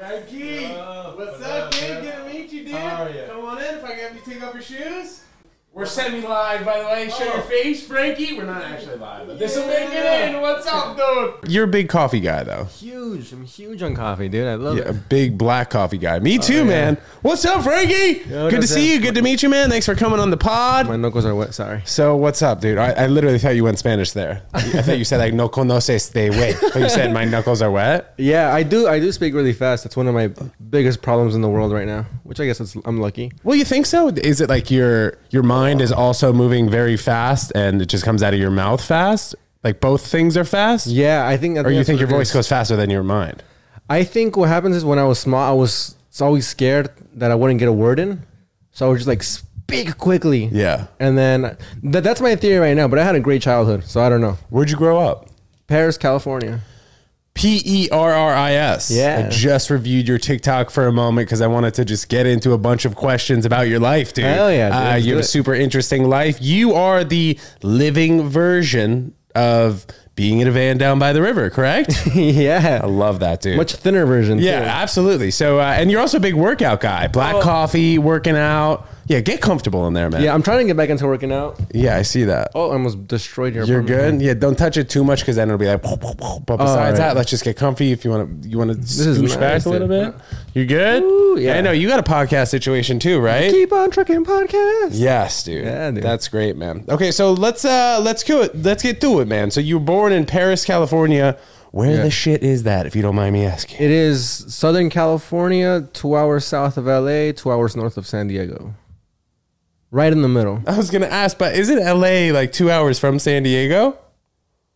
Frankie, what's, what's up, up, man? Good to meet you, dude. How are ya? Come on in. If I can have you take off your shoes. We're semi-live, by the way. Show your oh. face, Frankie. We're not actually live, but this will make it in. What's up, dude? You're a big coffee guy, though. Huge. I'm huge on coffee, dude. I love Yeah, a big black coffee guy. Me oh, too, yeah. man. What's up, Frankie? Yo, Good to see up? you. Good to meet you, man. Thanks for coming on the pod. My knuckles are wet. Sorry. So what's up, dude? I, I literally thought you went Spanish there. I thought you said like no conoces de wet. But you said my knuckles are wet. Yeah, I do. I do speak really fast. That's one of my biggest problems in the world right now. Which I guess it's, I'm lucky. Well, you think so? Is it like your your mind is also moving very fast and it just comes out of your mouth fast? Like both things are fast? Yeah, I think. I Or you think your voice is. goes faster than your mind? I think what happens is when I was small, I was always scared that I wouldn't get a word in, so I was just like speak quickly. Yeah. And then that, that's my theory right now. But I had a great childhood, so I don't know. Where'd you grow up? Perris, California. P E R R I S. Yeah. I just reviewed your TikTok for a moment because I wanted to just get into a bunch of questions about your life, dude. Hell yeah, dude. Uh, you have a super interesting life. You are the living version of being in a van down by the river, correct? Yeah. I love that, dude. Much thinner version. Yeah, too. absolutely. So, uh, and you're also a big workout guy. Black Oh. coffee, working out. Yeah, get comfortable in there, man. Yeah, I'm trying to get back into working out. yeah, I see that. Oh, I almost destroyed your. You're good. Yeah, don't touch it too much because then it'll be like. But besides right. that, let's just get comfy. If you want to, you want to is scooch nice, back a little bit. You good? Ooh, yeah. I know you got a podcast situation too, right? Keep on trucking podcast. Yes, dude. Yeah, dude. That's great, man. Okay, so let's uh let's go it. Let's get to it, man. So you were born in Perris, California. Where Yeah. the shit is that, if you don't mind me asking? It is Southern California, two hours south of LA, two hours north of San Diego. Right in the middle. I was gonna ask, but isn't LA like two hours from San Diego?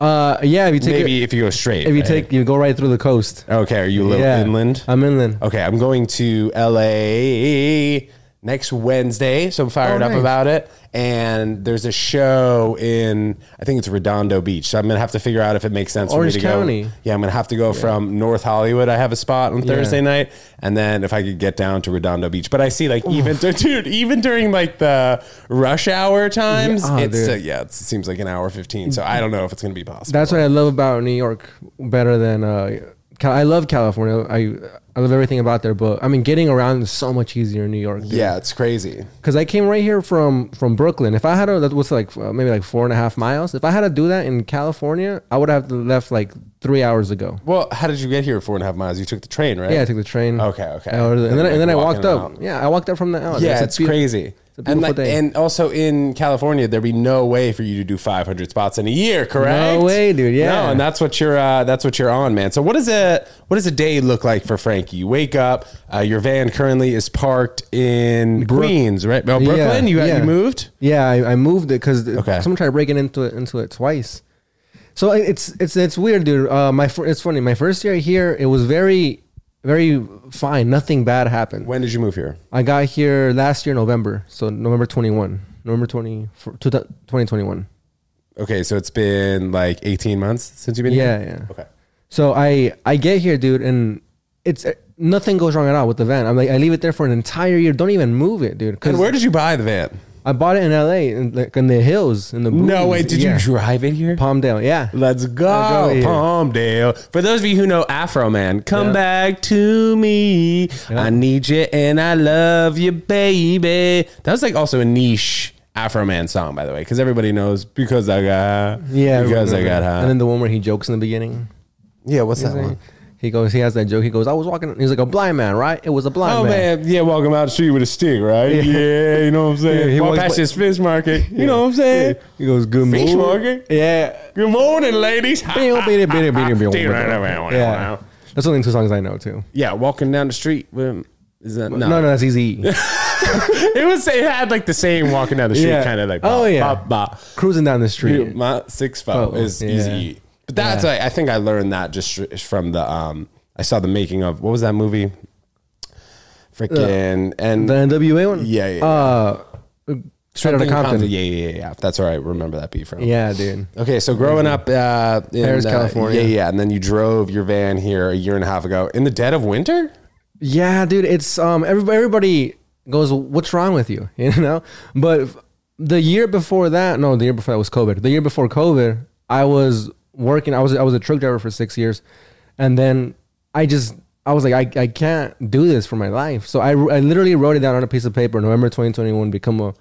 Uh, yeah. If you take Maybe it, if you go straight. if you right? take, you go right through the coast. Okay, are you a little yeah, inland? I'm inland. Okay, I'm going to LA next Wednesday, so I'm fired Oh, up nice. about it. And there's a show in I think it's Redondo Beach, so I'm gonna have to figure out if it makes sense Orange for me to County. go. Yeah, I'm gonna have to go from North Hollywood. I have a spot on Thursday night, and then if I could get down to Redondo Beach. But I see like even dude, even during like the rush hour times, Yeah. Oh, it's uh, yeah, it's, it seems like an hour fifteen. So I don't know if it's gonna be possible. That's what I love about New York better than. Uh, I love California. I I love everything about there, but I mean, getting around is so much easier in New York. yeah, it's crazy. because I came right here from from Brooklyn. If I had to, that was like uh, maybe like four and a half miles. If I had to do that in California, I would have left like three hours ago. Well, how did you get here four and a half miles? You took the train, right? Yeah, I took the train. Okay, okay. I ordered- and then I- and then I walked up. around. Yeah, I walked up from the alley. Yeah, a it's beau- crazy. A and like, day. and also in California, there'd be no way for you to do 500 spots in a year, correct? No way, dude, yeah. no, and that's what you're uh, that's what you're on, man. So what does a what does a day look like for Frankie? You wake up, uh, your van currently is parked in Brook- Queens, right? Oh, Yeah, Brooklyn. you yeah. you moved. Yeah, I, I moved it because Okay. someone tried breaking into it into it twice. So it's it's it's weird, dude. Uh, my it's funny. My first year here, it was very very fine. Nothing bad happened. When did you move here? I got here last year, November. So November 21. November 20, for- two thou- 2021. Okay, so it's been like 18 months since you've been Yeah, here. yeah. Okay. So I I get here, dude, and it's uh, nothing goes wrong at all with the van. I'm like, I leave it there for an entire year. Don't even move it, dude. And where did you buy the van? I bought it in L.A. in, like, in the hills in the No boonies. way. Did Yeah. you drive it here? Palmdale? Yeah. Let's go, go here. Palmdale. For those of you who know Afroman, come Yeah. back to me. I need you and I love you, baby. That was like also a niche Afroman song, by the way, because everybody knows because I got Yeah, because I got high. And then the one where he jokes in the beginning. yeah, what's that one? He goes, he has that joke. He goes, I was walking. He's like a blind man, right? It was a blind Oh man. man, yeah, walking out the street with a stick, right? Yeah, you know what I'm saying. Yeah, he Walk walks past this fish market, you know what I'm saying. He goes, good morning. Fish market. Yeah. Good morning, ladies. Yeah. That's only two songs I know too. Yeah, walking down the street with him. Is that No, no, no, that's easy. it was it had like the same walking down the street Yeah. kind of like Oh, yeah. bah, bah. Cruising down the street. my six foe Oh, is yeah. easy but that's like, I think I learned that just from the um I saw the making of what was that movie freaking and The NWA one. yeah yeah, yeah. Uh, straight out of Compton. yeah yeah yeah yeah that's where I remember that beat from Yeah, dude. Okay, so growing up uh, in Perris, uh, California. yeah, yeah, and then you drove your van here a year and a half ago in the dead of winter. Yeah, dude. It's um everybody, everybody goes, "What's wrong with you?" You know. But the year before that, no, the year before that was COVID. The year before COVID, I was working. I was I was a truck driver for six years, and then I just I was like, I, I can't do this for my life. So I, I literally wrote it down on a piece of paper. November 2021, become a, well,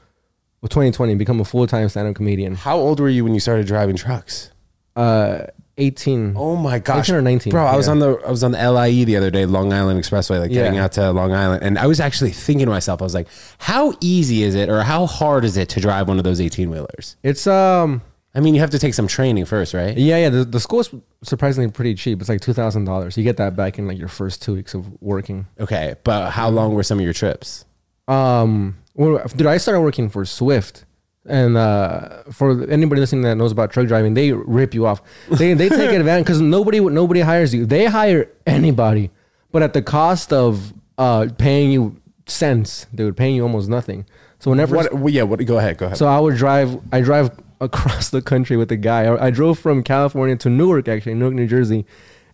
2020, become a full time stand up comedian. How old were you when you started driving trucks? Uh, 18. Oh my gosh, 18 or 19, bro! I was yeah. on the I was on the LIE the other day, Long Island Expressway, like getting Yeah. out to Long Island, and I was actually thinking to myself, I was like, how easy is it, or how hard is it to drive one of those eighteen wheelers? It's, um, I mean, you have to take some training first, right? yeah, yeah. The, the is surprisingly pretty cheap. It's like $2,000. You get that back in like your first two weeks of working. Okay, but how long were some of your trips? Um, well, dude, I started working for Swift, and uh, for anybody listening that knows about truck driving, they rip you off. They they take advantage because nobody nobody hires you. They hire anybody, but at the cost of uh paying you cents, They dude, paying you almost nothing. So whenever What? well, yeah. What? Go ahead. Go ahead. so I would drive. I drive across the country with a guy. I, I drove from California to Newark, actually, Newark, New Jersey,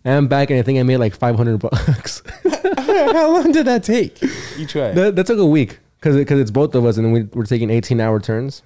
and back. And I think I made like five hundred bucks. how long did that take each way? that, that took a week because because it's both of us, and we, we're taking eighteen hour turns.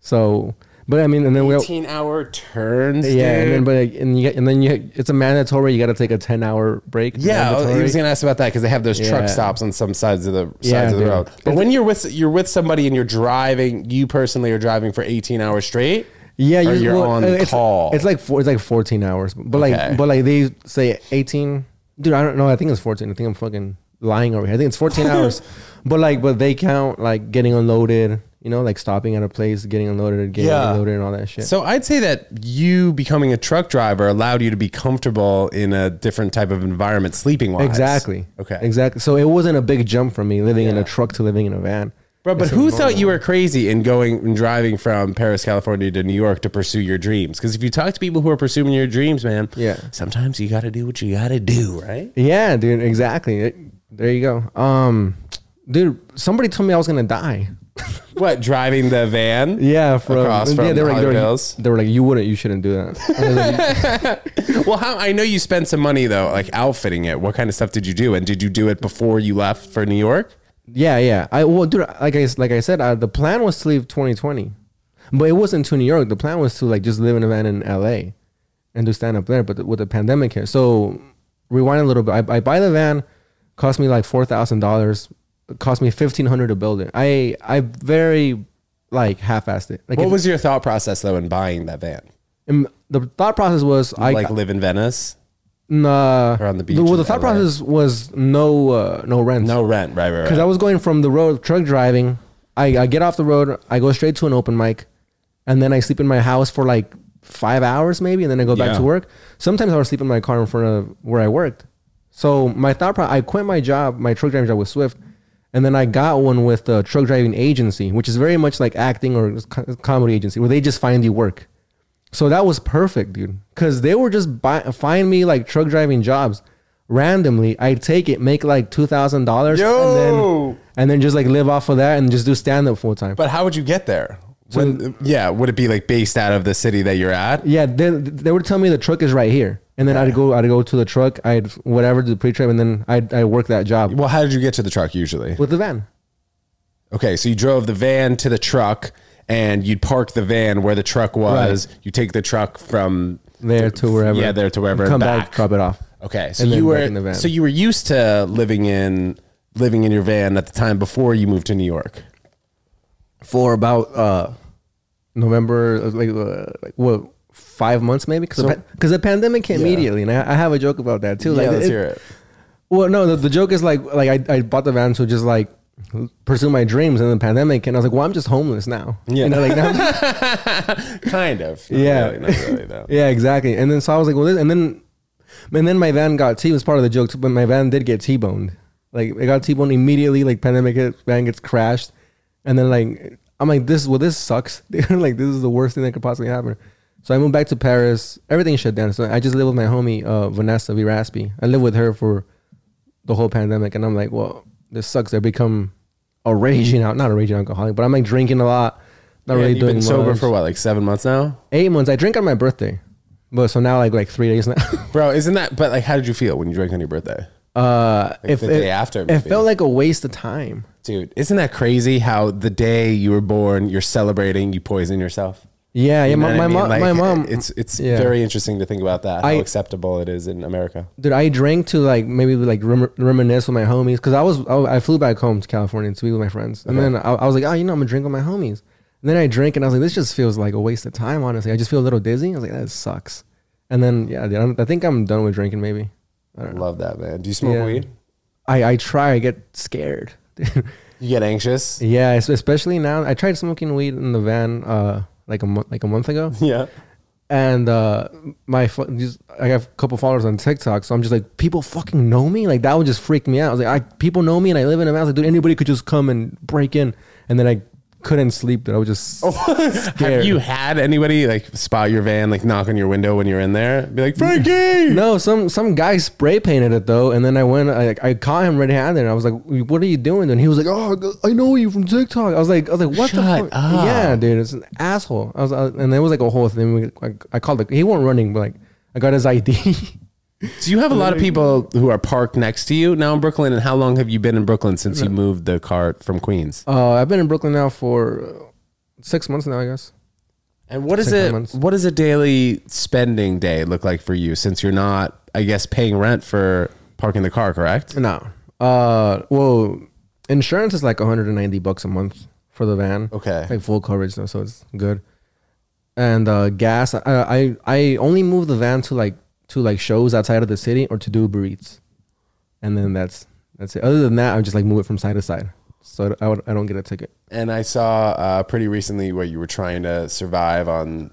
So, but I mean, and then we. Eighteen hour turns. Yeah, and then but like, and you get, and then you it's a mandatory. You got to take a ten hour break. Yeah, mandatory. was gonna ask about that because they have those truck stops on some sides of the sides Yeah, of the dude. road. But when you're with you're with somebody and you're driving, you personally are driving for 18 hours straight. Yeah, Or you're well, on it's, call. It's like four, it's like fourteen hours, but Okay. like but like they say eighteen. Dude, I don't know. I think it's fourteen. I think I'm fucking lying over here. I think it's fourteen hours, but like but they count like getting unloaded. You know, like stopping at a place, getting unloaded, getting Yeah. unloaded, and all that shit. So I'd say that you becoming a truck driver allowed you to be comfortable in a different type of environment, sleeping wise. exactly. Okay. Exactly. So it wasn't a big jump for me living in a truck to living in a van. Bro, but It's who thought you were crazy in going and driving from Perris, California to New York to pursue your dreams? Because if you talk to people who are pursuing your dreams, man, Yeah. sometimes you got to do what you got to do, right? Yeah, dude. Exactly. It- there you go. Um, dude, somebody told me I was gonna die. What driving the van? Yeah, from, Across yeah, from they were like, they Hollywood were, Hills? they were like, you wouldn't, you shouldn't do that. Well, how I know you spent some money though, like outfitting it. What kind of stuff did you do? And did you do it before you left for New York? Yeah, yeah. I well, dude, like I like I said, uh, the plan was to leave 2020, but it wasn't to New York. The plan was to like just live in a van in LA and do stand up there. But with the pandemic here, so rewind a little bit. I, I buy the van, cost me like four thousand dollars. Cost me fifteen hundred to build it. I I very like half-assed it. Like What was your thought process though in buying that van? um, the thought process was I like live in Venice, nah, or on the beach well, the thought LA? process was no uh, no rent. no rent, right? Right, Because I was going from the road truck driving. I, I get off the road, I go straight to an open mic, and then I sleep in my house for like five hours maybe, and then I go back Yeah. to work. Sometimes I would sleep in my car in front of where I worked. So my thought process, I quit my job, my truck driving job with Swift, and then I got one with a truck driving agency, which is very much like acting or comedy agency, where they just find you work. So that was perfect, dude. Because they were just buy, find me like truck driving jobs randomly. I take it, make like two thousand dollars, and then and then just like live off of that and just do stand up full time. But how would you get there? When, yeah, would it be like based out of the city that you're at? Yeah, they, they would tell me the truck is right here, and then I'd go I'd go to the truck, I'd whatever do the pre trip, and then I'd I work that job Well, how did you get to the truck usually? with the van. Okay, so you drove the van to the truck, and you'd park the van where the truck was. You take the truck from There to wherever. Yeah, there to wherever. Come and back, drop it off. Okay, so And then you back in the were van. so you were used to living in living in your van at the time before you moved to New York. for about uh November, uh, like uh, like what five months maybe because So- because the pandemic came Yeah. immediately, and I, I have a joke about that too. yeah, like let's it- hear it. Well, no, the, the joke is like like I, I bought the van to just like pursue my dreams in the pandemic, and I was like, well, I'm just homeless now. Yeah. you know, like now, kind of. Not Yeah. really, not really, though. yeah, exactly. And then so I was like, well, this, and then and then my van got T was part of the joke, but my van did get T-boned. Like it got T-boned immediately. Like pandemic hit, van gets crashed, and then like I'm like, this well, this sucks. like this is the worst thing that could possibly happen. So I moved back to Perris. Everything shut down. So I just live with my homie uh, Vanessa Viraspi. I lived with her for the whole pandemic, and I'm like, well, this sucks. I become a raging out, not a raging alcoholic, but I'm like drinking a lot. Not Yeah, really you've doing been sober much. for what, like seven months now, eight months. I drink on my birthday, but so now like like three days now. bro? Isn't that? But like, how did you feel when you drank on your birthday, Uh, if the it, day after, it felt like a waste of time. dude? Isn't that crazy? How the day you were born, you're celebrating, you poison yourself. Yeah, yeah. You know My, what I mean? mom, Like, my mom. It's it's yeah. very interesting to think about that. How I- acceptable it is in America. Dude, I drank to like maybe like rem- reminisce with my homies because I was I, I flew back home to California to be with my friends, and Okay. then I, I was like, oh, you know, I'm gonna drink with my homies. And then I drank, and I was like, this just feels like a waste of time. Honestly, I just feel a little dizzy. I was like, that sucks. And then yeah, dude, I'm, I think I'm done with drinking. Maybe I don't know. Love that, man. Do you smoke Yeah. weed? I I try. I get scared. You get anxious? yeah, especially now. I tried smoking weed in the van uh like a month like a month ago. Yeah. and uh my just I have a couple followers on TikTok, so I'm just like, people fucking know me. Like that would just freak me out. I was like, I people know me, and I live in a mouse. Like, dude, anybody could just come and break in, and then I couldn't sleep. That I was just Have scared. you had anybody like spot your van, like knock on your window when you're in there? Be like, Frankie! no, some some guy spray painted it though, and then I went, I, I caught him red-handed, and I was like, "What are you doing?" And he was like, "Oh, I know you from TikTok." I was like, "I was like, what the Shut fuck?" up. Yeah, dude, it's an asshole. I was, uh, and there was like a whole thing. We- I, I called it. He wasn't running, but like, I got his ID. Do you have a lot of people who are parked next to you now in Brooklyn? And how long have you been in Brooklyn since you moved the car from Queens? Uh, I've been in Brooklyn now for uh, six months now, I guess. And what is Six it? months. What does a daily spending day look like for you? Since you're not, I guess, paying rent for parking the car, correct? No. Uh, well, insurance is like 190 bucks a month for the van. Okay. Like full coverage though, so it's good. And uh, gas, I, I I only move the van to like to like shows outside of the city or to do Uber Eats, and then that's that's it. Other than that, I just like move it from side to side, so I would, I don't get a ticket. And I saw uh, pretty recently where you were trying to survive on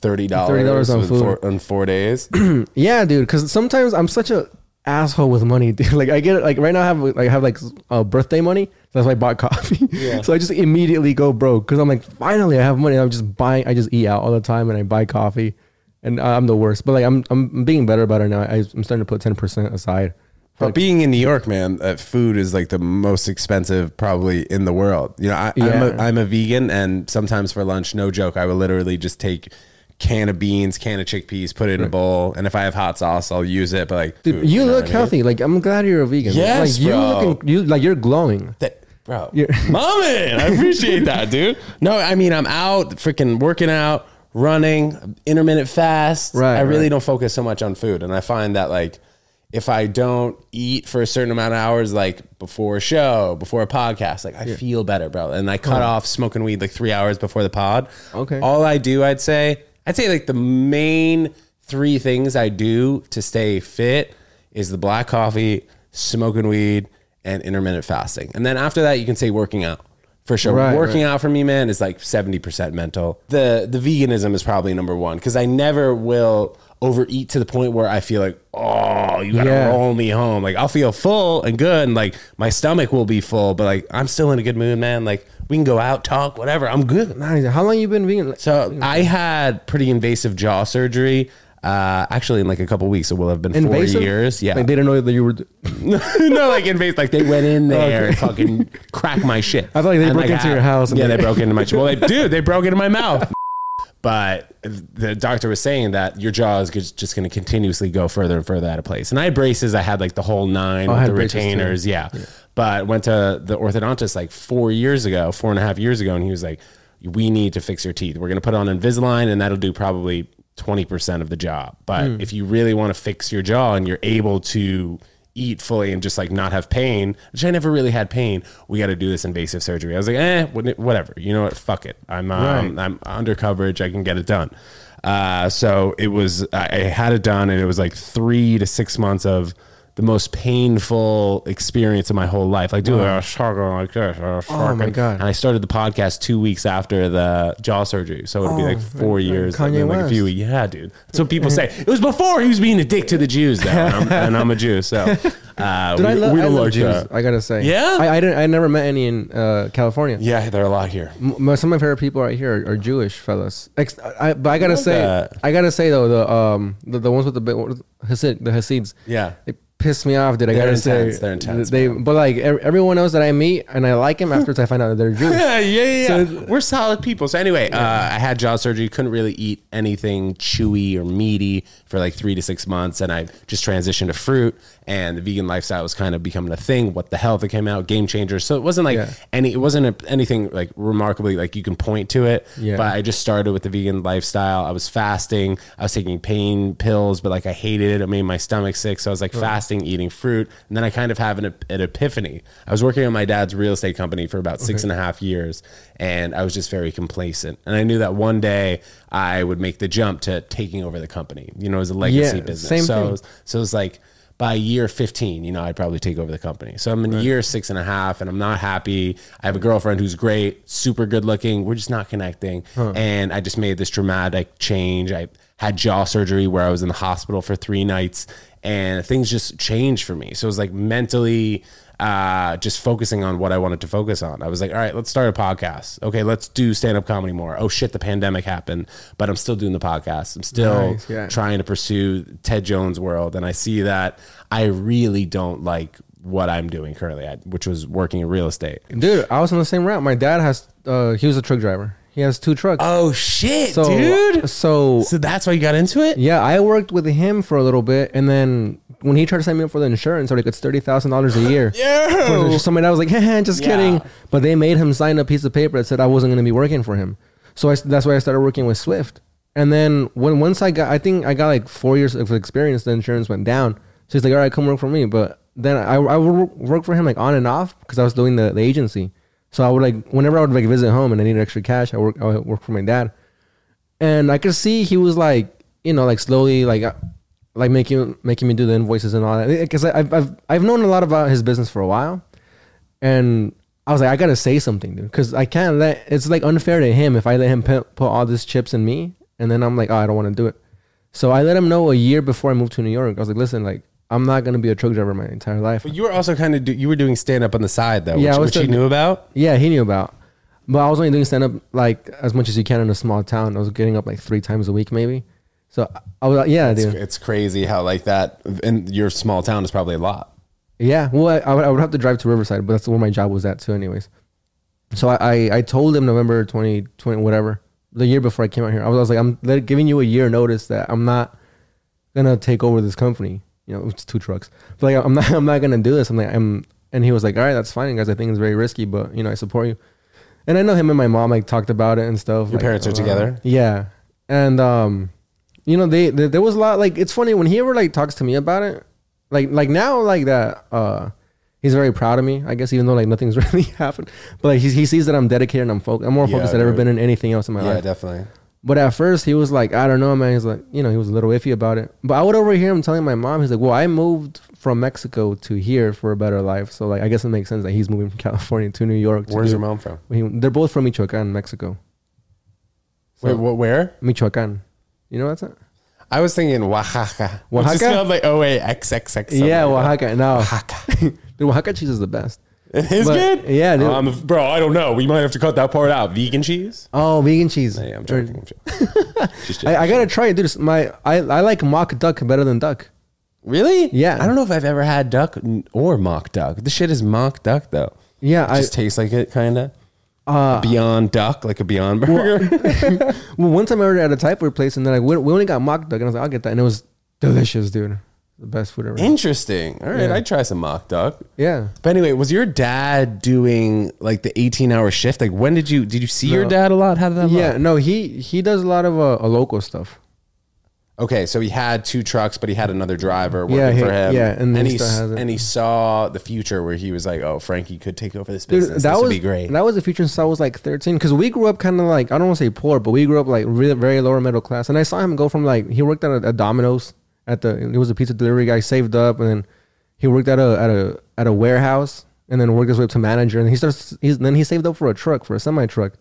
thirty dollars $30 on food. four, on four days. Yeah, dude. Because sometimes I'm such a asshole with money, dude. Like I get like right now I have like I have like uh, birthday money. So that's why I bought coffee. Yeah. so I just immediately go broke because I'm like, finally I have money. I'm just buying. I just eat out all the time and I buy coffee, and I'm the worst. But like I'm I'm being better about it now. I, I'm starting to put ten percent aside. But being in New York, man, uh, food is like the most expensive probably in the world. You know, I, I'm, a. I'm a vegan, and sometimes for lunch, no joke, I will literally just take can of beans, can of chickpeas, put it in a bowl, and if I have hot sauce, I'll use it. But like, Dude, you know look what I mean? healthy. Like I'm glad you're a vegan. Yes, like you bro. looking you like you're glowing. That, bro, You're- mom, I appreciate that, dude. No, I mean, I'm out freaking working out, running, intermittent fast. Right, I really right. don't focus so much on food, and I find that like. If I don't eat for a certain amount of hours, like before a show, before a podcast, like I feel better, bro. And I cut uh-huh. off smoking weed like three hours before the pod. Okay. All I do, I'd say, I'd say like the main three things I do to stay fit is the black coffee, smoking weed, and intermittent fasting. And then after that, you can say working out. For sure. Right, working out for me, man, is like 70% mental. The the veganism is probably number one because I never will overeat to the point where I feel like, oh, you gotta Yeah. roll me home. Like I'll feel full and good and like my stomach will be full, but like I'm still in a good mood, man. Like we can go out, talk, whatever. I'm good. How long you been vegan? So I had pretty invasive jaw surgery. Uh, actually, in like a couple weeks, it will have been Invasive? four years. Yeah, Like they didn't know that you were. no, like invasive. Like they went in there and fucking cracked my shit. I thought like they broke into your house and Yeah, they- they broke into my. Well, they dude, they broke into my mouth. But the doctor was saying that your jaw is just just going to continuously go further and further out of place. And I had braces. I had like the whole nine Oh, I with had the braces too. retainers. Yeah. But went to the orthodontist like four years ago, four and a half years ago, and he was like, "We need to fix your teeth. We're going to put on Invisalign, and that'll do probably twenty percent of the job. But Hmm. if you really want to fix your jaw and you're able to eat fully and just like not have pain, which I never really had pain, we got to do this invasive surgery. I was like, eh, whatever. You know what? Fuck it. I'm um, I'm under coverage. I can get it done. Uh, so it was. I had it done, and it was like three to six months of the most painful experience of my whole life. Like, dude, I was talking like this. I was Oh, my God. And I started the podcast two weeks after the jaw surgery, so it'd be Oh, like four like years, Kanye and then like a West. few. Yeah, dude. That's what people say. It was before he was being a dick to the Jews, though, and I'm, and I'm a Jew, so uh, Dude, we, I love, we I don't love like Jews. that. I gotta say. Yeah? I, I didn't. I never met any in uh, California. Yeah, there are a lot here. M- some of my favorite people right here are, are Jewish fellas. Ex- I, but I gotta love say, that. I gotta say though, the um the, the ones with the big Hasid, the Hasids, Yeah. they piss me off. Dude, I They're gotta intense, say, they're intense, They, man. but like ev- everyone else that I meet and I like them afterwards, I find out that they're Jewish. Yeah, yeah, yeah. So- We're solid people. So anyway, uh, I had jaw surgery. Couldn't really eat anything chewy or meaty for like three to six months, and I just transitioned to fruit. and the vegan lifestyle was kind of becoming a thing. What the hell that came out, game changer. So it wasn't like Yeah. any, it wasn't a, anything like remarkably like you can point to it. Yeah. But I just started with the vegan lifestyle. I was fasting. I was taking pain pills, but like I hated it. It made my stomach sick. So I was like fasting, eating fruit, and then I kind of have an, an epiphany. I was working on my dad's real estate company for about six and a half years, and I was just very complacent. And I knew that one day I would make the jump to taking over the company. You know, as a legacy Yeah, business. same so, thing. it was- so it was like by year 15, you know, I'd probably take over the company. So I'm in year six and a half and I'm not happy. I have a girlfriend who's great, super good looking. We're just not connecting. And I just made this dramatic change. I had jaw surgery where I was in the hospital for three nights and things just changed for me. So it was like mentally, uh, just focusing on what I wanted to focus on. I was like, all right, let's start a podcast. Okay, let's do stand up comedy more. Oh shit, the pandemic happened, but I'm still doing the podcast. I'm still Nice, yeah. trying to pursue Ted Jones world, and I see that I really don't like what I'm doing currently, which was working in real estate. Dude, I was on the same route. My dad has, uh, he was a truck driver. He has two trucks. Oh shit, so, dude! So, So that's why you got into it? yeah, I worked with him for a little bit. And then when he tried to sign me up for the insurance, or like it's $30,000 a year. Yeah. Somebody dad was like, "Hey, just Yeah. kidding." But they made him sign a piece of paper that said I wasn't going to be working for him. So I, that's why I started working with Swift. And then when once I got, I think I got like four years of experience. The insurance went down. So he's like, "All right, come work for me." But then I I would work for him like on and off because I was doing the, the agency. So I would like whenever I would like visit home and I needed extra cash, I work I would work for my dad. And I could see he was like, you know, like slowly like. Like making making me do the invoices and all that eh, because I've, I've I've known a lot about his business for a while, and I was like, I gotta say something, dude, because I can't let. It's like unfair to him if I let him put, put all these chips in me, and then I'm like, oh, I don't want to do it. So I let him know a year before I moved to New York. I was like, listen, like I'm not gonna be a truck driver my entire life. But you were also kind of do, you were doing stand up on the side though, Yeah, which, which he knew about. Yeah, he knew about, but I was only doing stand up like as much as you can in a small town. I was getting up like three times a week, maybe. So I was like, yeah, It's, dude. it's crazy how like that in your small town is probably a lot. Yeah, well, I, I, would, I would have to drive to Riverside, but that's where my job was at too, anyways. So I, I, I told him November 2020, whatever, the year before I came out here. I was, I was like, I'm giving you a year notice that I'm not gonna take over this company. You know, it's two trucks, but like I'm not, I'm not gonna do this. I'm like, I'm, and he was like, all right, that's fine, guys. I think it's very risky, but you know, I support you. And I know him and my mom like talked about it and stuff. Your like, parents are uh, together? Yeah, and um, you know, they, they there was a lot. Like it's funny when he ever like talks to me about it. Like like now like that. Uh, he's very proud of me. I guess even though like nothing's really happened, but like he, he sees that I'm dedicated and I'm focused. I'm more Yeah, focused than I've ever been in anything else in my Yeah, life. Yeah, definitely. But at first he was like, I don't know, man. He's like, you know, he was a little iffy about it. But I would overhear him telling my mom, he's like, well, I moved from Mexico to here for a better life. So like, I guess it makes sense that he's moving from California to New York. to Where's your mom from? He, they're both from Michoacan, Mexico. Wait, wh- where? Michoacan. You know what's that? I was thinking Oaxaca. Which Oaxaca? just spelled like O A X X X. yeah, Oaxaca. No, Oaxaca. the Oaxaca cheese is the best. It is But- good. yeah, dude. Um, bro, I don't know. We might have to cut that part out. Vegan cheese. Oh, vegan cheese. Yeah, I'm joking. I'm joking. Just I, I gotta try it, dude. It's My I, I like mock duck better than duck. really? Yeah. I don't know if I've ever had duck or mock duck. This shit is mock duck though. Yeah, It I just tastes like it, kind of. Uh Beyond duck, like a Beyond burger. well one time I ordered at a typeware place and then like we, we only got mock duck and I was like I'll get that and it was delicious, dude. The best food ever. Interesting. All right, Yeah. I'd try some mock duck. yeah. But anyway, was your dad doing like the 18 hour shift? Like when did you did you see your dad a lot? How did that Yeah, look? no, he he does a lot of uh, a local stuff. Okay, so he had two trucks, but he had another driver working Yeah, he- for him. yeah, and and, then he he still has it. and he saw the future where he was like, "Oh, Frankie could take over this Dude, business. that this was would be great." That was the future since I was like 13. Because we grew up kind of like I don't want to say poor, but we grew up like really very lower middle class. And I saw him go from like he worked at a, a Domino's at the he was a pizza delivery guy, saved up, and then he worked at a at a at a warehouse, and then worked his way up to manager. And he starts he's then he saved up for a truck for a semi truck,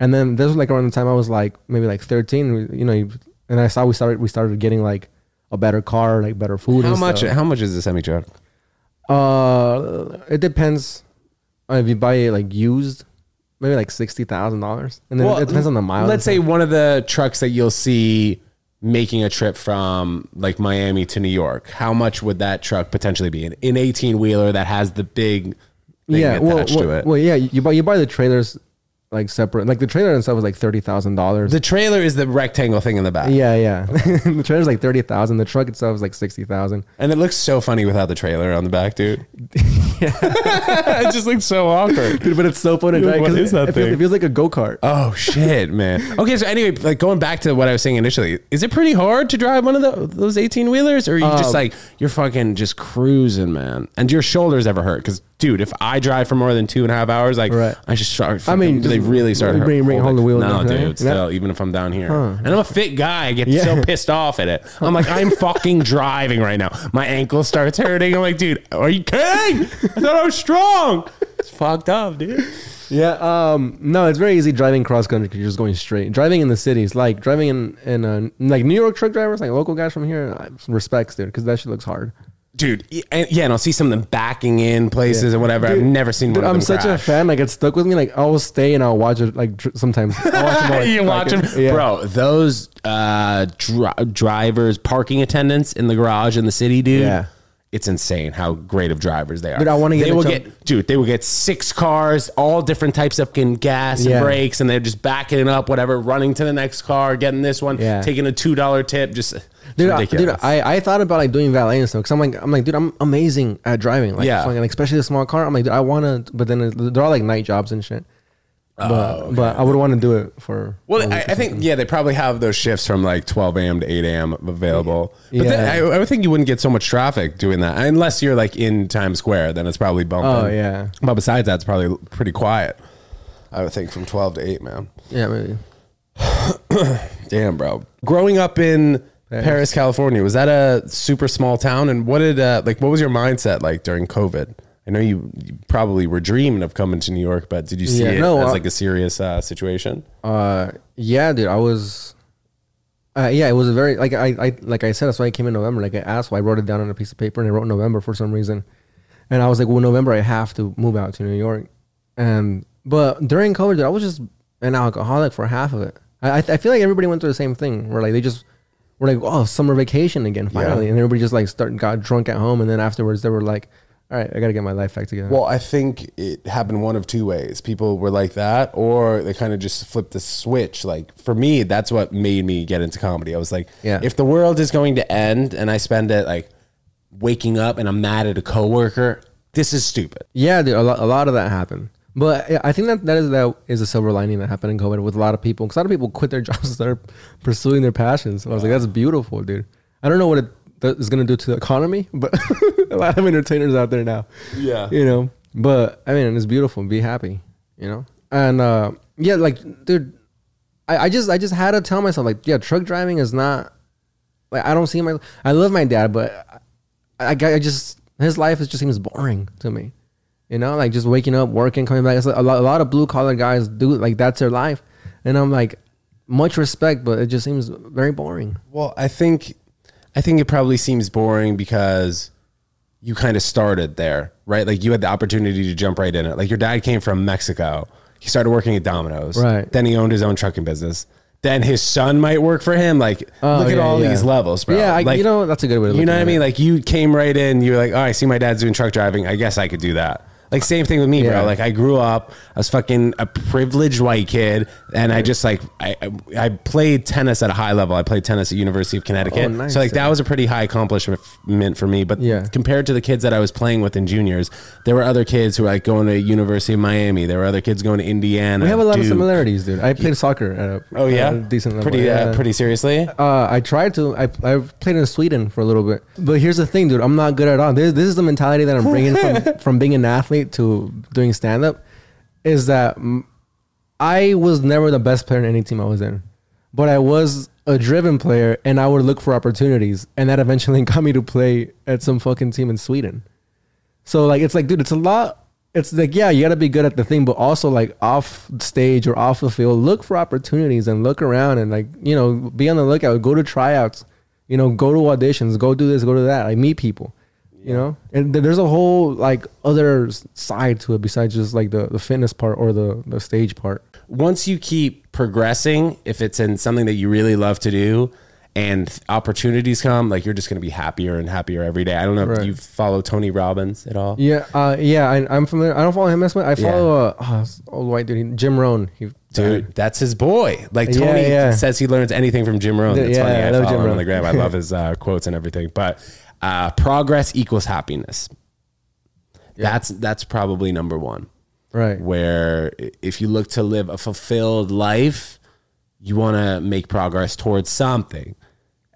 and then this was like around the time I was like maybe like 13. You know, he- and I saw we started we started getting like a better car, like better food. how and much? stuff. How much is the semi truck? Uh, it depends. If you buy it like used, maybe like sixty thousand dollars, and then it depends on the miles. Let's say one of the trucks that you'll see making a trip from like Miami to New York. How much would that truck potentially be? An, 18 wheeler that has the big thing yeah, well, attached well, to it. well, yeah, you buy you buy the trailers. Like separate. Like the trailer and stuff was like thirty thousand dollars. The trailer is the rectangle thing in the back. Yeah, yeah. the trailer's like thirty thousand. The truck itself is like sixty thousand. And it looks so funny without the trailer on the back, dude. it just looks so awkward. Dude, but it's so fun to Dude, drive. what 'cause is it, that it feels, thing? it feels like a go kart. Oh shit, man. Okay, so anyway, like going back to what I was saying initially, is it pretty hard to drive one of the, those eighteen wheelers, or are you just Um, like you're fucking just cruising, man? And your shoulders ever hurt? Because dude, if I drive for more than two and a half hours, like Right. I just start. I mean, they really start bring- bring home the wheel No, dude, right? still, Yeah. even if I'm down here, and I'm a fit guy, I get so pissed off at it. I'm like, I'm fucking driving right now. My ankle starts hurting. I'm like, dude, are you kidding? I thought I was strong. It's fucked up, dude. Yeah. Um. No, it's very easy driving cross country because you're just going straight. Driving in the cities, like driving in in uh, like New York truck drivers, like local guys from here, respects dude because that shit looks hard. Dude. And, yeah, and I'll see some of them backing in places and whatever. I've never seen Dude, one of them I'm such crash. a fan. Like it's stuck with me. Like I'll stay and I'll watch it. Like dr- sometimes I'll watch them like, you watch them, yeah. bro. Those uh, dri- drivers, parking attendants in the garage in the city, dude. Yeah. It's insane how great of drivers they are. Dude, I wanna get They will jump- get, dude. They will get six cars, all different types of fucking gas Yeah. and brakes, and they're just backing it up, whatever, running to the next car, getting this one, Yeah. taking a two dollar tip. Just it's Dude, I, dude, I, I thought about like doing valet and stuff because I'm like I'm like dude I'm amazing at driving like Yeah. like, especially a small car I'm like dude, I want to but then they're all like night jobs and shit oh, but but I would want to do it for Oh, Well, I, I think yeah, they probably have those shifts from like 12 a.m. to 8 a.m. available. But then Yeah. I, I would think you wouldn't get so much traffic doing that unless you're like in Times Square. Then it's probably bumping. Oh, yeah. But besides that, it's probably pretty quiet. I would think from 12 to 8, man. yeah maybe Damn, bro. Growing up in Perris. California, was that a super small town? And what did uh, like what was your mindset like during COVID? I know you, you probably were dreaming of coming to New York, but did you see Yeah, it no, as uh, like a serious uh, situation? Uh, yeah, dude, I was. Uh, yeah, it was a very like I, I like I said that's why I came in November. Like I asked why I wrote it down on a piece of paper and I wrote November for some reason, and I was like, well, November I have to move out to New York, and but during COVID, dude, I was just an alcoholic for half of it. I I, I feel like everybody went through the same thing where like they just were like, oh, summer vacation again finally, and everybody just like start got drunk at home, and then afterwards they were like, all right, I got to get my life back together. Well, I think it happened one of two ways. People were like that, or they kind of just flipped the switch. Like for me, that's what made me get into comedy. I was like, Yeah. if the world is going to end and I spend it like waking up and I'm mad at a coworker, this is stupid. Yeah, dude, a lot, a lot of that happened. But I think that that is that is a silver lining that happened in COVID with a lot of people. Because a lot of people quit their jobs and started pursuing their passions. I was like, that's beautiful, dude. I don't know what it that is gonna do to the economy, but a lot of entertainers out there now. Yeah. you know. But I mean, it's beautiful. Be happy, you know. And uh, yeah, like, dude, I, I just I just had to tell myself like, yeah, truck driving is not like I don't see my. I love my dad, but I, I, I just his life is just seems boring to me. You know, like just waking up, working, coming back. It's like a lot, a lot of blue collar guys do like that's their life, and I'm like, much respect, but it just seems very boring. Well, I think I think it probably seems boring because you kind of started there, right? Like you had the opportunity to jump right in it. Like your dad came from Mexico. He started working at Domino's. Right. Then he owned his own trucking business. Then his son might work for him. Like Oh, look at all yeah. these levels, bro. Yeah, I, like, you know that's a good way. to you know what at I it. mean? Like you came right in. You're like, oh, I see my dad's doing truck driving. I guess I could do that. Like same thing with me, Yeah. bro. Like I grew up, I was fucking a privileged white kid, and I just like I I- I played tennis at a high level. I played tennis at University of Connecticut, Oh, nice. so like that was a pretty high accomplishment for me. But Yeah. compared to the kids that I was playing with in juniors, there were other kids who were like going to University of Miami. There were other kids going to Indiana. we have a lot of Duke. similarities, dude. I played soccer at a Oh yeah, at a decent level. Pretty yeah. uh, pretty seriously. Uh, I tried to. I I played in Sweden for a little bit, but here's the thing, dude. I'm not good at all. This this is the mentality that I'm bringing from from being an athlete to doing stand up. Is that I was never the best player in any team I was in, but I was a driven player, and I would look for opportunities, and that eventually got me to play at some fucking team in Sweden. So like it's like, dude, it's a lot. It's like, yeah, you gotta be good at the thing, but also like off stage or off the field, look for opportunities and look around and like, you know, be on the lookout. Go to tryouts, you know, go to auditions, go do this, go to that. Like meet people, you know. And there's a whole like other side to it besides just like the, the fitness part or the the stage part. once you keep progressing, if it's in something that you really love to do, and opportunities come, like you're just gonna be happier and happier every day. I don't know if you follow Tony Robbins at all. Yeah, uh, yeah, I, I'm familiar. I don't follow him as much. I follow uh, oh, old white dude, Jim Rohn. He, Dude, that's his boy. Like Tony yeah. says he learns anything from Jim Rohn. That's Yeah, funny. I I, love follow Jim him on the gram. I love his uh, quotes and everything. But uh, progress equals happiness. That's that's probably number one. right. Where if you look to live a fulfilled life, you want to make progress towards something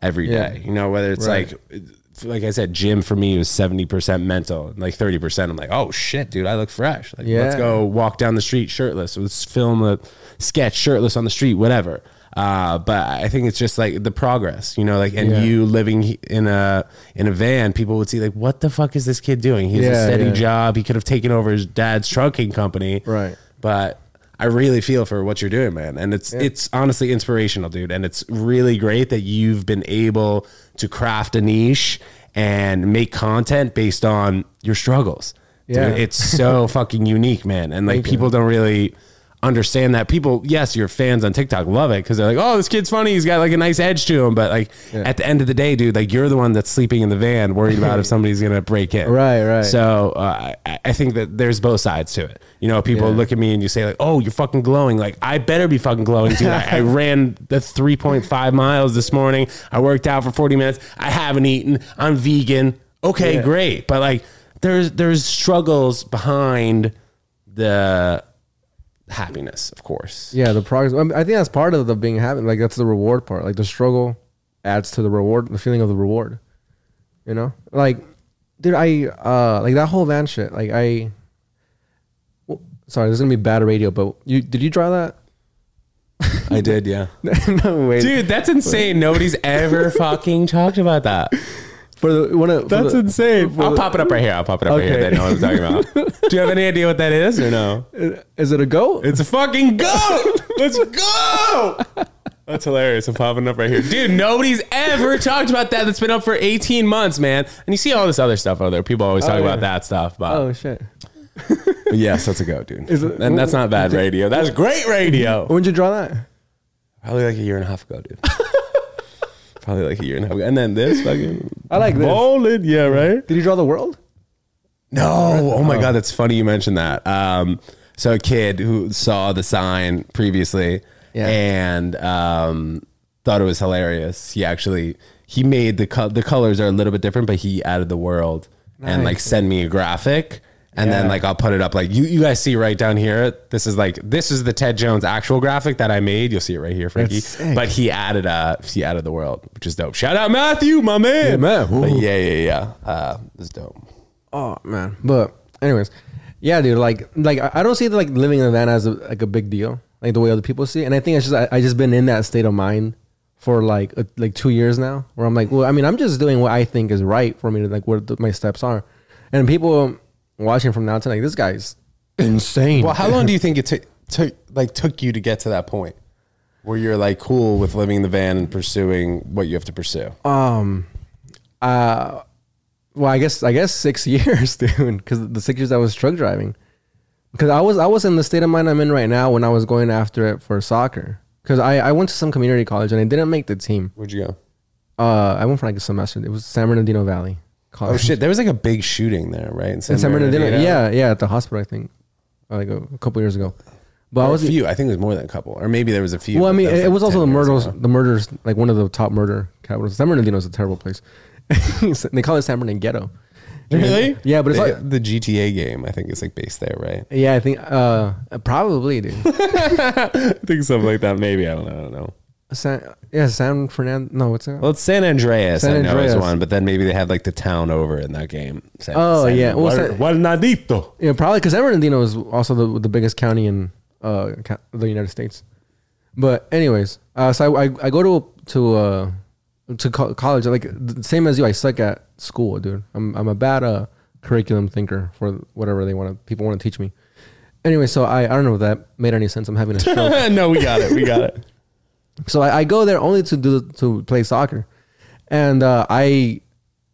every Yeah. day. You know, whether it's Right. like like I said, gym for me was seventy percent mental, and like thirty percent. I'm like, oh shit, dude, I look fresh. Like, let's go walk down the street shirtless. Let's film a sketch shirtless on the street, whatever. Uh, but I think it's just like the progress, you know, like and Yeah. you living in a in a van, people would see like, what the fuck is this kid doing? He has a steady yeah. job. He could have taken over his dad's trucking company, Right. But I really feel for what you're doing, man, and it's it's honestly inspirational, dude. And it's really great that you've been able to craft a niche and make content based on your struggles. Dude, Yeah. it's so fucking unique, man. And like Thank you. people don't really understand that. People, yes, your fans on TikTok love it because they're like, "Oh, this kid's funny. He's got like a nice edge to him." But like Yeah. at the end of the day, dude, like you're the one that's sleeping in the van, worried about if somebody's gonna break in. Right, right. So uh, I, I think that there's both sides to it. You know, people Yeah. look at me and you say like, "Oh, you're fucking glowing." Like I better be fucking glowing, dude. I, I ran the 3.5 miles this morning. I worked out for 40 minutes. I haven't eaten. I'm vegan. Okay, Yeah. great. But like, there's there's struggles behind the happiness, of course. Yeah, the progress. I, mean, I think that's part of the being happy. Like that's the reward part. Like the struggle adds to the reward, the feeling of the reward. You know, like, dude, I uh like that whole van shit. Like I, well, sorry, this is gonna be bad radio, but you did you draw that? I did, yeah. no way, Dude, that's insane. Nobody's ever fucking talked about that. For the one of for That's the- insane. for I'll the- pop it up right here. I'll pop it up right here. Okay. They know what I'm talking about. Do you have any idea what that is or no? Uh, is it a goat? It's a fucking goat. Let's go. That's hilarious. I'm popping up right here. Dude, nobody's ever talked about that. That's been up for 18 months, man. And you see all this other stuff out there. People always talk Oh, about that stuff. But, oh shit! but yes, that's a goat, dude. Is it- and that's not bad radio. That's great radio. When'd you draw that? Probably like a year and a half ago, dude. Probably like a year and a half ago. And then this fucking. I like this. Bowling. Yeah, right? Did you draw the world? No. Oh my god, that's funny you mentioned that. Um, so a kid who saw the sign previously Yeah. and um, thought it was hilarious. He actually he made the co- the colors are a little bit different, but he added the world and like send me a graphic. And then like I'll put it up like you you guys see right down here. This is like this is the Ted Jones actual graphic that I made. You'll see it right here, Frankie. But he added uh he added the world, which is dope. Shout out Matthew, my man. Yeah, man. But yeah, yeah, yeah. Uh, it's dope. Oh man. But anyways, yeah, dude. Like, like I don't see like living in a van as a, like a big deal, like the way other people see. it. And I think it's just I, I just been in that state of mind for like a, like two years now, where I'm like, well, I mean, I'm just doing what I think is right for me to like what the, my steps are, and people watching from now to like this guy's insane. Well, how long do you think it took took like took you to get to that point where you're like cool with living in the van and pursuing what you have to pursue? Um, uh, well, I guess I guess six years, dude. Because the six years I was truck driving, because I was I was in the state of mind I'm in right now when I was going after it for soccer. Because I I went to some community college and I didn't make the team. Where'd you go? Uh, I went for like a semester. It was San Bernardino Valley. College. Oh shit, there was like a big shooting there, right? In San, In San Bernardino, yeah, yeah, at the hospital, I think, like a, a couple years ago. But I Or a few. I think it was more than a couple, or maybe there was a few. Well, I mean, it, like was also the murders, ago. the murders, like one of the top murder capitals. San Bernardino is a terrible place. they call it San Bernardino Ghetto. Really? Yeah, but it's like, the GTA game. I think is like based there, right? yeah, I think, uh, probably, dude. I think something like that. Maybe I don't know. I don't know. San, yeah, San Fernando. No, what's that? Well, it's San Andreas. San I know is Andreas. one, but then maybe they had like the town over in that game. San, Oh, San- yeah. Well, Guar- San- Guarnadito. Yeah, probably because San Bernardino is also the the biggest county in uh the United States. But anyways, uh, so I, I I go to to uh to co- college like the same as you. I suck at school, dude. I'm I'm a bad uh curriculum thinker for whatever they want to people want to teach me. Anyway, so I I don't know if that made any sense. I'm having a stroke. no, we got it. We got it. So I, I go there only to do to play soccer, and uh, I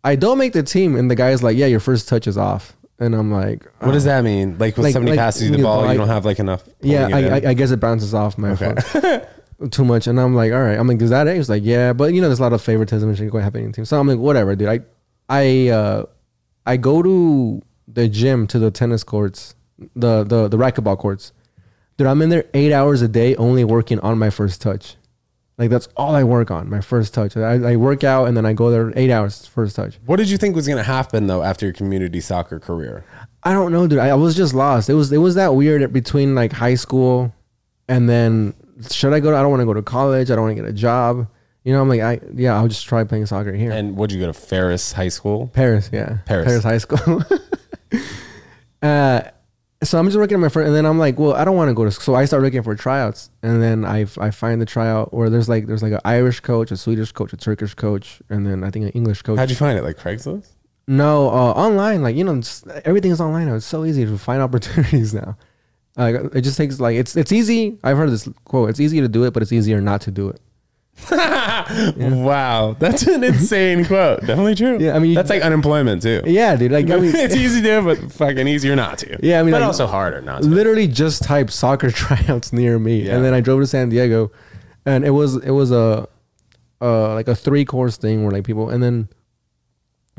I don't make the team, and the guy's like, "Yeah, your first touch is off," and I'm like, What does that mean? Like when Like- somebody like, passes you the ball, like- you don't have like enough. Yeah, I. I, I guess it bounces off my Okay. foot. too much, and I'm like, all right. I'm like, is that it? He's like, yeah, but you know, there's a lot of favoritism and shit going happening in the team. So I'm like, whatever, dude. I, I, uh, I go to the gym to the tennis courts, the the the racquetball courts. Dude, I'm in there eight hours a day, only working on my first touch. Like that's all I work on, my first touch. I, I work out and then I go there eight hours first touch. What did you think was going to happen though after your community soccer career? I don't know, dude. I, I was just lost. It was it was that weird between like high school and then should I go? To, I don't want to go to college. I don't want to get a job. You know, I'm like, I yeah, I'll just try playing soccer here. And would you go to Ferris High School? Perris, yeah, Perris. Perris High School. uh, so I'm just looking at my friend, and then I'm like, well, I don't want to go to. So I start looking for tryouts, and then I I find the tryout where there's like there's like an Irish coach, a Swedish coach, a Turkish coach, and then I think an English coach. How'd you find it? Like Craigslist? No, uh, online. Like you know, just, everything is online now. It's so easy to find opportunities now. Like it just takes like it's it's easy. I've heard this quote. It's easy to do it, but it's easier not to do it. Wow, that's an insane quote. Definitely true. Yeah, I mean, that's like unemployment too. Yeah, dude. Like I mean, it's easy to do, but fucking easier not to. Yeah, I mean, but like- also harder not to. literally just typed soccer tryouts near me, Yeah. and then I drove to San Diego, and it was it was a uh like a three course thing where like people, and then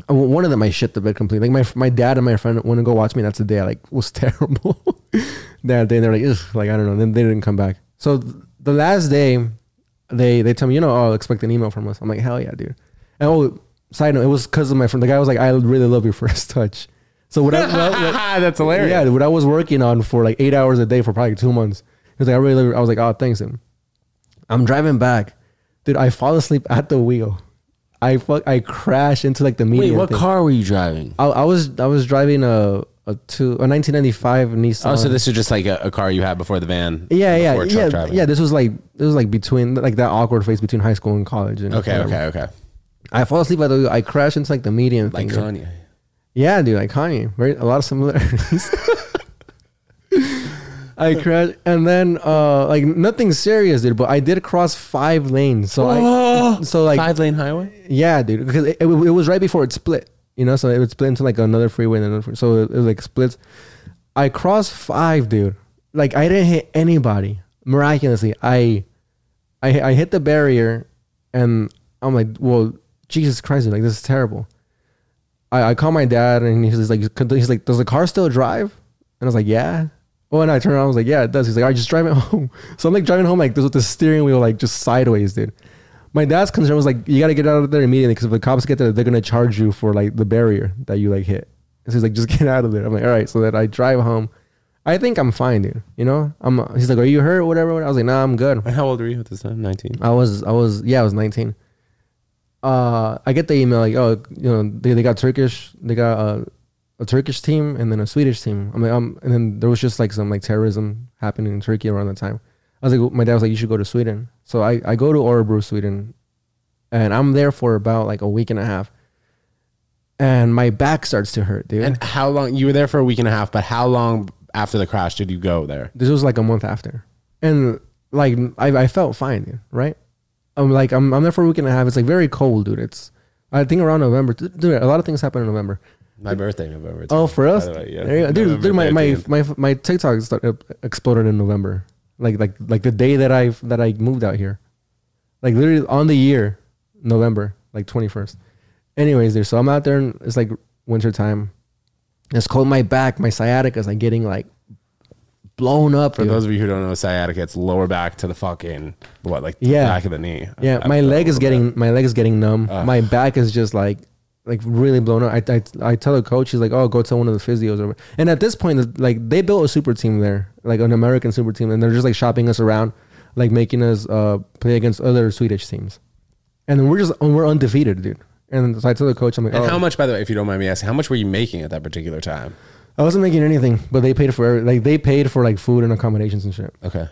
uh, one of them I shit the bed completely. Like my my dad and my friend went to go watch me. And that's the day I like was terrible. that day they're like, Ugh, like I don't know. Then they didn't come back. So th- the last day, they they tell me, you know, I'll expect an email from us. I'm like, hell yeah, dude. And oh, side note, it was because of my friend. The guy was like, I really love your first touch. So what I, what what- that's hilarious. yeah, what I was working on for like eight hours a day for probably two months. He was like, I really, love I was like, oh, thanks him. I'm driving back, dude. I fall asleep at the wheel. I fuck, I crash into like the media. Wait, what thing. car were you driving? I, I was, I was driving a a two a 1995 Nissan. Oh, so this is just like a, a car you had before the van. yeah, yeah, yeah, driving. yeah. This was like, this was like between like that awkward phase between high school and college. And Okay, whatever. okay, okay. I fall asleep by the wheel. I crash into like the median. Like thing, dude. Kanye. Yeah, dude, like Kanye. Very a lot of similarities. I crashed, and then uh like nothing serious, dude. But I did cross five lanes, so I so like Five lane highway. yeah, dude, because it, it, it was right before it split. You know, so it would split into like another freeway and another. Freeway. So it, it was like splits. I crossed five, dude. Like I didn't hit anybody. Miraculously, I, I, I hit the barrier, and I'm like, well, Jesus Christ, like this is terrible. I, I call my dad, and he's like, he's like, does the car still drive? And I was like, yeah. Oh, and I turned around, I was like, yeah, it does. He's like, all right, just drive it home. So I'm like driving home like this with the steering wheel like just sideways, dude. My dad's concern was like, you got to get out of there immediately because if the cops get there, they're gonna charge you for like the barrier that you like hit. So he's like, just get out of there. I'm like, all right. So that I drive home. I think I'm fine, dude. You know, I'm. He's like, are you hurt? Whatever. I was like, nah, I'm good. And how old were you at this time? 19. I was, I was, yeah, I was 19. Uh, I get the email like, oh, you know, they, they got Turkish, they got a, a Turkish team and then a Swedish team. I'm like, um, and then there was just like some like terrorism happening in Turkey around that time. I was like, my dad was like, you should go to Sweden. So I, I go to Örebro, Sweden, and I'm there for about like a week and a half. And my back starts to hurt, dude. And how long? You were there for a week and a half, but how long after the crash did you go there? this was like a month after, and like I, I felt fine, dude, right? I'm like I'm I'm there for a week and a half. It's like very cold, dude. It's I think around November, dude. A lot of things happen in November. My birthday, November. Oh, for us, the way, yeah. There you go. dude. November dude my, my my my TikTok started, uh, exploded in November, like like like the day that I that I moved out here, like literally on the year, November, like twenty first. Anyways, there. So I'm out there, and it's like winter time. It's cold. My back, my sciatica is like getting like blown up. For dude. those of you who don't know, sciatica, it's lower back to the fucking what, like the Yeah. back of the knee. Yeah, Up my the leg is getting bit. my leg is getting numb. Ugh. my back is just like like really blown up. I, I I tell the coach, he's like, "Oh, go tell one of the physios." Or whatever and at this point, like they built a super team there, like an American super team, and they're just like shopping us around, like making us uh play against other Swedish teams, and then we're just we're undefeated, dude. And so I tell the coach, I'm like, And "Oh, how much, by the way, if you don't mind me asking, how much were you making at that particular time? I wasn't making anything, but they paid for every- like they paid for like food and accommodations and shit." Okay.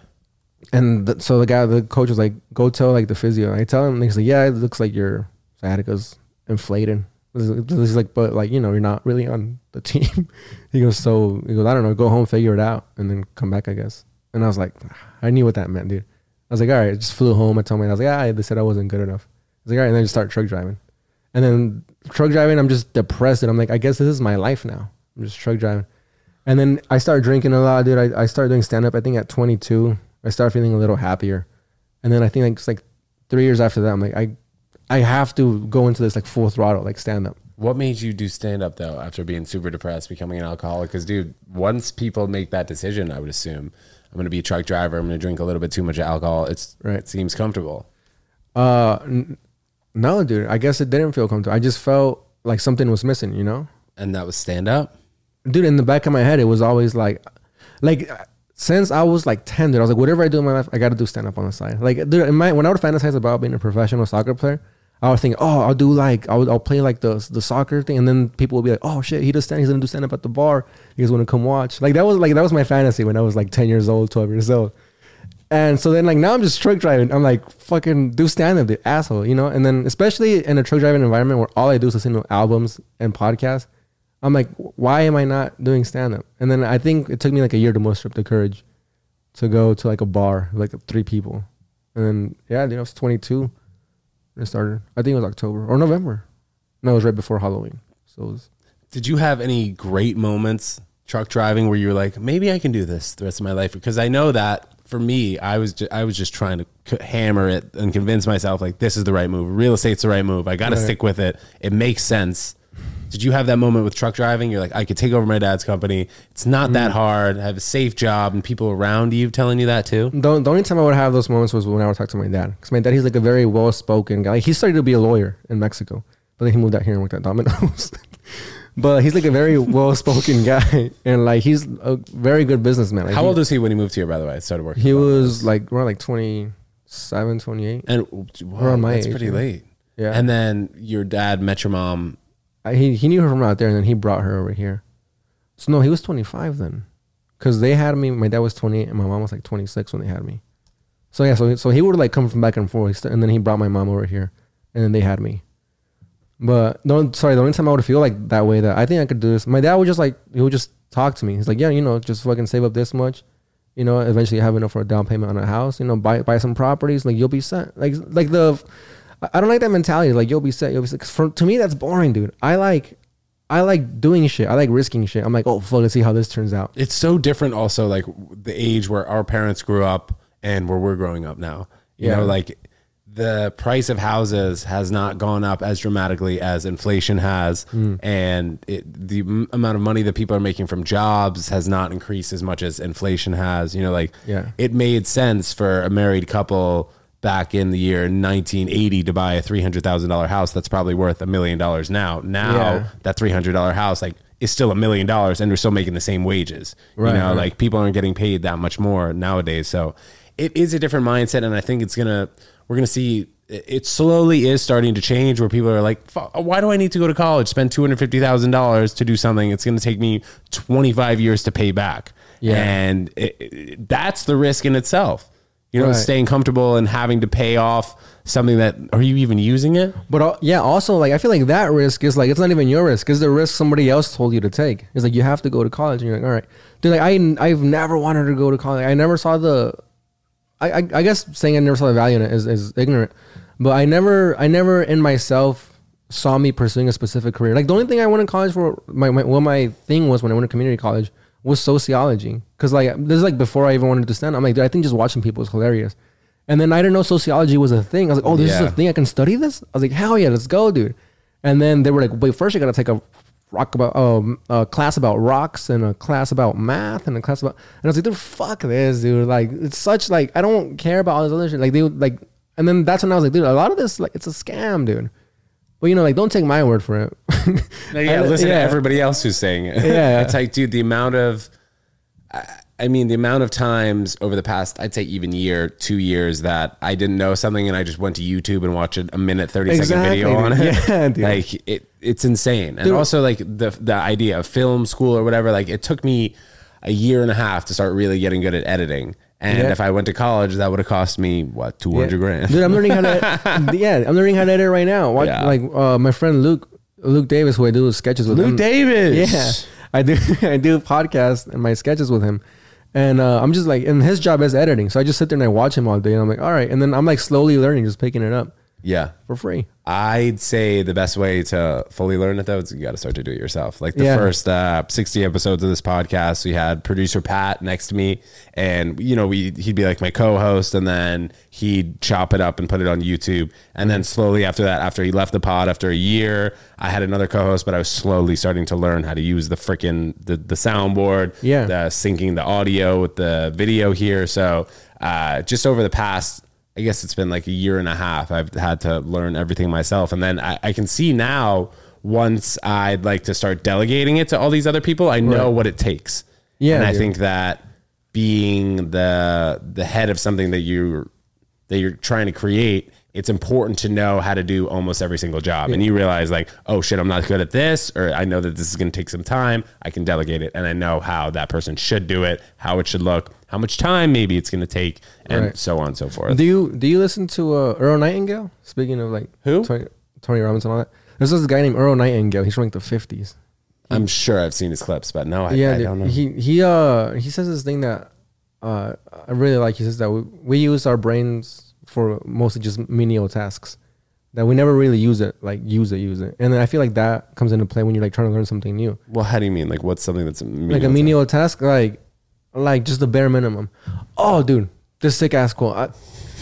And th- so the guy, the coach was like, "Go tell like the physio." And I tell him, and he's like, "Yeah, it looks like your sciatica's inflated." He's like, "But like, you know, you're not really on the team." he goes, "So he goes, I don't know, go home, figure it out, and then come back, I guess." And I was like, I knew what that meant, dude. I was like, "All right," I just flew home. I told me, I was like, "Ah, they said I wasn't good enough." I was like, "All right," and then I just start truck driving, and then truck driving, I'm just depressed, and I'm like, I guess this is my life now. I'm just truck driving. And then I started drinking a lot, dude. I, I started doing stand up, I think at 22. I started feeling a little happier. and then I think like it's like three years after that, I'm like I I have to go into this like full throttle like stand up. What made you do stand up though after being super depressed, becoming an alcoholic? Because, dude, once people make that decision, I would assume I'm going to be a truck driver. I'm going to drink a little bit too much alcohol. It's Right. It seems comfortable. Uh, n- no, dude. I guess it didn't feel comfortable. I just felt like something was missing. You know. And that was stand up. dude in the back of my head it was always like like since i was like 10 dude i was like whatever i do in my life i gotta do stand up on the side like dude in my when i would fantasize about being a professional soccer player i would think oh i'll do like i'll, I'll play like the the soccer thing and then people would be like oh shit he does stand he's gonna do stand up at the bar you guys want to come watch like that was like that was my fantasy when i was like 10 years old 12 years old and so then like now I'm just truck driving. I'm like fucking do stand up, the asshole, you know. And then especially in a truck driving environment where all I do is listen to albums and podcasts, I'm like, why am I not doing stand up? And then I think it took me like a year to muster up the courage to go to like a bar with like three people. And then yeah, dude, I was 22 when it started. I think it was October or November. No, it was right before Halloween. So it was Did you have any great moments truck driving where you were like, maybe I can do this the rest of my life? Because I know that for me, I was ju- I was just trying to c- hammer it and convince myself like this is the right move. Real estate's the right move. I got to Right. stick with it. It makes sense. Did you have that moment with truck driving? You're like, I could take over my dad's company. It's not that mm. hard. I have a safe job, and people around you telling you that too. The, the only time I would have those moments was when I would talk to my dad. Because my dad, he's like a very well spoken guy. Like, he started to be a lawyer in Mexico, but then he moved out here and worked at Domino's. but he's like a very well spoken guy. And like, he's a very good businessman. Like, How he, old was he when he moved here? By the way, started working. He was like around like 27, 28. and around my that's age, pretty yeah. late. Yeah. And then your dad met your mom. I, he, he knew her from out there and then he brought her over here. So no, he was 25 then. Because they had me, my dad was 28 and my mom was like 26 when they had me. So yeah, so so he would like come from back and forth, and then he brought my mom over here, and then they had me. But no, sorry, the only time I would feel like that way that I think I could do this, my dad would just like he would just talk to me. He's like, yeah, you know, just fucking save up this much, you know, eventually have enough for a down payment on a house, you know, buy buy some properties, like you'll be set. Like like the, I- don't like that mentality. Like you'll be set, you'll be set. for to me that's boring, dude. I like, I like doing shit. I like risking shit. I'm like, oh fuck, let's see how this turns out. It's so different, also like the age where our parents grew up and where we're growing up now. You Yeah. know, like the price of houses has not gone up as dramatically as inflation has, Hmm. and it, the m- amount of money that people are making from jobs has not increased as much as inflation has. You know, like Yeah. it made sense for a married couple back in the year 1980 to buy a $300,000 house that's probably worth a million dollars now. Now Yeah. that $300 house like is still a million dollars and they're still making the same wages. Right, you know, right. like people aren't getting paid that much more nowadays. So it is a different mindset and I think it's going to we're going to see it slowly is starting to change where people are like, why do I need to go to college, spend $250,000 to do something? It's going to take me 25 years to pay back. Yeah. And it, it- that's the risk in itself. You know, Right. staying comfortable and having to pay off something that are you even using it? But al- yeah, also like I feel like that risk is like it's not even your risk. It's the risk somebody else told you to take. It's like you have to go to college, and you're like, all right, dude. Like I I've never wanted to go to college. I never saw the. I I, I guess saying I never saw the value in it is, is ignorant, but I never I never in myself saw me pursuing a specific career. Like the only thing I went to college for my, my what my thing was when I went to community college was sociology. Cause like this is like before I even wanted to stand. I'm like, dude, I think just watching people is hilarious. And then I didn't know sociology was a thing. I was like, oh, this is a thing. I can study this. I was like, hell yeah, let's go, dude. And then they were like, wait, first you gotta take a rock about um a class about rocks and a class about math and a class about and I was like, dude, fuck this, dude. Like it's such like I don't care about all this other shit. Like they like and then that's when I was like, dude, a lot of this like it's a scam, dude. But you know, like don't take my word for it. yeah, listen yeah. to everybody else who's saying it. Yeah. it's like, dude, the amount of, I, I mean, the amount of times over the past, I'd say even year, two years that I didn't know something and I just went to YouTube and watched a minute thirty second Exactly, video on it. Yeah, dude. Like it, it's insane. And Dude. also like the the idea of film school or whatever. Like it took me a year and a half to start really getting good at editing. And Yeah. if I went to college, that would have cost me what two hundred grand. Dude, I'm learning how to. yeah, I'm learning how to edit right now. Watch, Yeah. Like uh, my friend Luke, Luke Davis, who I do sketches with. Luke him. Davis. Yeah, I do. I do podcasts and my sketches with him, and uh, I'm just like, and his job is editing. So I just sit there and I watch him all day, and I'm like, all right. And then I'm like slowly learning, just picking it up Yeah. for free. I'd say the best way to fully learn it though is you got to start to do it yourself. Like the Yeah. first uh, 60 episodes of this podcast, we had producer Pat next to me, and you know, we he'd be like my co-host, and then he'd chop it up and put it on YouTube, and then slowly after that, after he left the pod, after a year, I had another co-host, but I was slowly starting to learn how to use the freaking the the soundboard, Yeah. the syncing the audio with the video here. So uh, just over the past I guess it's been like a year and a half. I've had to learn everything myself. And then I, I can see now once I'd like to start delegating it to all these other people, I know Right. what it takes. Yeah, And I think that being the the head of something that you that you're trying to create, it's important to know how to do almost every single job. And you realize like, oh shit, I'm not good at this, or I know that this is gonna take some time. I can delegate it and I know how that person should do it, how it should look, how much time maybe it's gonna take, and Right. so on and so forth. Do you do you listen to uh, Earl Nightingale? Speaking of like Who? Tony, Tony Robbins and all that. There's this guy named Earl Nightingale. He's from like the fifties. I'm sure I've seen his clips, but no, I, yeah, I dude. don't know. he he uh he says this thing that uh I really like. He says that we, we use our brains for mostly just menial tasks. That we never really use it, like use it, use it, and then I feel like that comes into play when you're like trying to learn something new, well, how do you mean? Like, what's something that's a like a menial task, like like just the bare minimum. Oh, dude, this sick ass quote. I,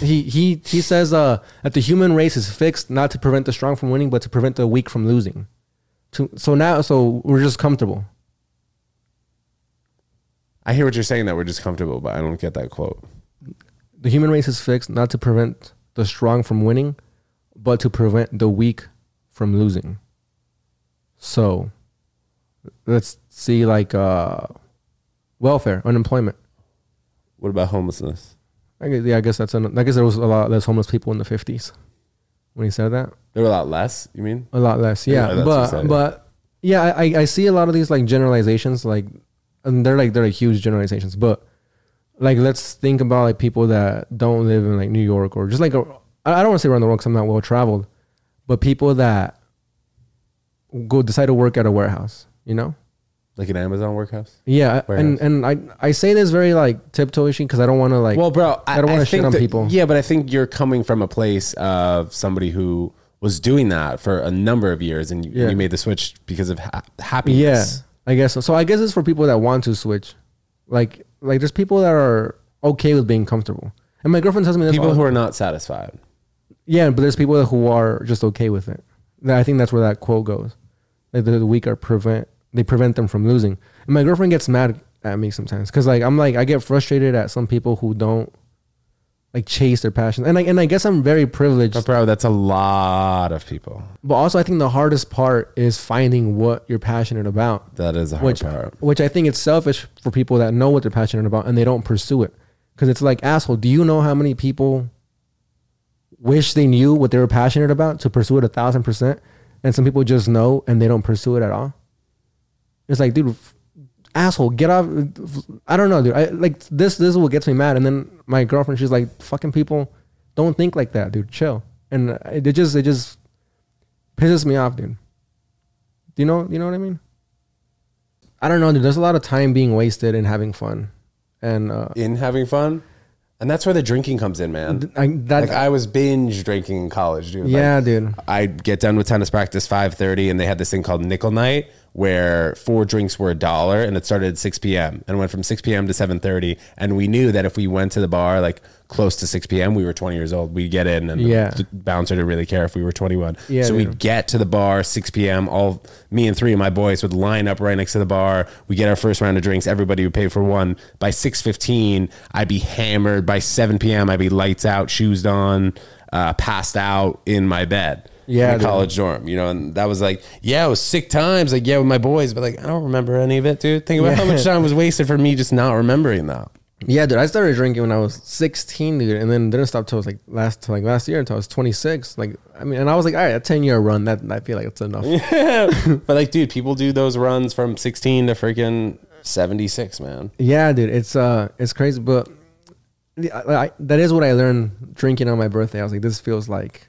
he he he says uh that the human race is fixed not to prevent the strong from winning, but to prevent the weak from losing. To, so now, so we're just comfortable. I hear what you're saying that we're just comfortable, but I don't get that quote. The human race is fixed not to prevent the strong from winning, but to prevent the weak from losing. So let's see like uh welfare, unemployment. What about homelessness? I guess, yeah, I guess that's an, I guess there was a lot less homeless people in the fifties when he said that. There were a lot less. You mean? A lot less, Yeah, yeah. but but yeah, I, I- see a lot of these like generalizations, like and they're like they're like huge generalizations. But like let's think about like people that don't live in like New York or just like I don't want to say around the world because I'm not well traveled, but people that go decide to work at a warehouse, you know. Like an Amazon workhouse? Yeah, and Warehouse. and I I say this very like tiptoeing because I don't want to like well, bro, I don't wanna shit on that- people. Yeah, but I think you're coming from a place of somebody who was doing that for a number of years, and you, Yeah. you made the switch because of ha- Yeah, happiness. I guess so. So I guess it's for people that want to switch. Like like there's people that are okay with being comfortable. And my girlfriend tells me this. People who are not satisfied. yeah, but there's people who are just okay with it. I think that's where that quote goes. Like the, the weak are prevent they prevent them from losing. And my girlfriend gets mad at me sometimes because like I'm like I get frustrated at some people who don't like chase their passions. And I and I guess I'm very privileged But bro, that's a lot of people. But also, I think the hardest part is finding what you're passionate about, That is a hard which part. which I think it's selfish for people that know what they're passionate about and they don't pursue it. Because it's like, asshole, do you know how many people wish they knew what they were passionate about to pursue it a thousand percent, and some people just know and they don't pursue it at all. It's like, dude, asshole, get off. I don't know, dude. I like this. This is what gets me mad. And then my girlfriend, she's like, fucking people don't think like that, dude. Chill. And it just, it just pisses me off, dude. Do you know? You know what I mean? I don't know, dude. There's a lot of time being wasted in having fun, and uh, In having fun, and that's where the drinking comes in, man. I, that, Like I was binge drinking in college, dude. Like, yeah, dude. I'd get done with tennis practice five thirty, and they had this thing called nickel night, where four drinks were a dollar, and it started at six p.m. and went from six p.m. to seven thirty. And we knew that if we went to the bar like close to six p.m., we were twenty years old. We'd get in, and Yeah. the bouncer didn't really care if we were twenty one. Yeah, so dude. we'd get to the bar six p.m. All me and three of my boys would line up right next to the bar. We get our first round of drinks. Everybody would pay for one. By six fifteen, I'd be hammered. By seven p.m., I'd be lights out, shoes on, uh, passed out in my bed Yeah, in the college dorm, you know, and that was like, yeah, it was sick times, like yeah, with my boys, but like I don't remember any of it, dude. Think about how much time was wasted for me just not remembering that. Yeah, dude. I started drinking when I was 16, dude, and then didn't stop till like last till like last year until I was 26. Like, I mean, and I was like, all right, a 10 year run. That I feel like it's enough. Yeah. but like, dude, people do those runs from 16 to freaking 76, man. Yeah, dude. It's uh, it's crazy, but I, I, that is what I learned drinking on my birthday. I was like, this feels like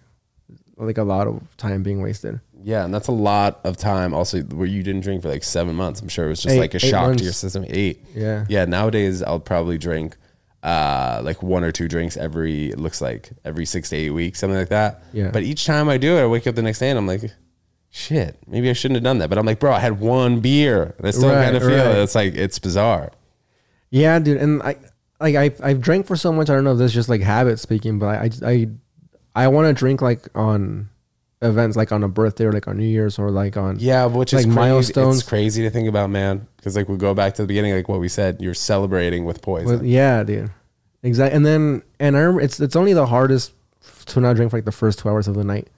like a lot of time being wasted. Yeah, and that's a lot of time. Also, where you didn't drink for like seven months. I'm sure it was just Eight- like a shock months. to your system. Eight. Yeah. Yeah. Nowadays, I'll probably drink uh, like one or two drinks every. It looks like every six to eight weeks, something like that. Yeah. But each time I do it, I wake up the next day and I'm like, shit, maybe I shouldn't have done that. But I'm like, bro, I had one beer. And I still Right, kind of feel right. it. It's like it's bizarre. Yeah, dude, and I like I I've drank for so much. I don't know if this is just like habit speaking, but I I I, want to drink like on events, like on a birthday or like on New Year's or like on Yeah, which is crazy. milestones. It's crazy to think about, man. Because like we go back to the beginning, like what we said, you're celebrating with poison. With, yeah, dude. Exactly. And then and I remember it's it's only the hardest to not drink for like the first two hours of the night,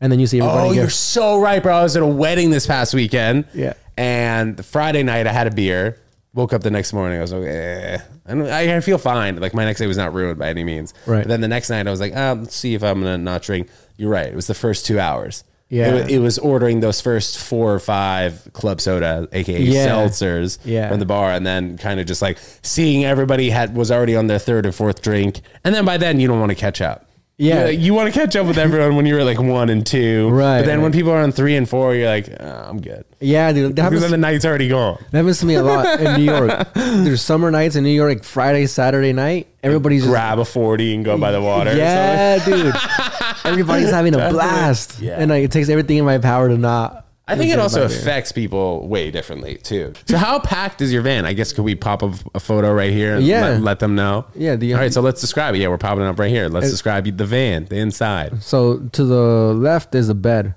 and then you see everybody. Oh, you're so right, bro. I was at a wedding this past weekend. Yeah. And Friday night, I had a beer. Woke up the next morning. I was like, eh. I, I I feel fine. Like my next day was not ruined by any means. Right. But then the next night, I was like, ah, let's see if I'm gonna not drink. You're right. It was the first two hours. Yeah. It, it was ordering those first four or five club soda, aka Yeah. seltzers, Yeah. from the bar, and then kind of just like seeing everybody had was already on their third or fourth drink, and then by then you don't want to catch up. Yeah. you, you want to catch up with everyone when you're like one and two, Right, But then when people are on three and four, you're like, oh, I'm good. yeah, dude. That Because then the night's already gone. that happens to me a lot in New York. There's summer nights in New York, like Friday, Saturday night. Everybody's just Grab a forty and go by the water. yeah, dude. Everybody's having a blast, Yeah. and like, it takes everything in my power to not. I think it also affects people way differently too. So how packed is your van? I guess could we pop a, a photo right here and Yeah. let, let them know? Yeah, you- All right, so let's describe it. Yeah, we're popping it up right here. Let's describe the van, the inside. So to the left is a bed,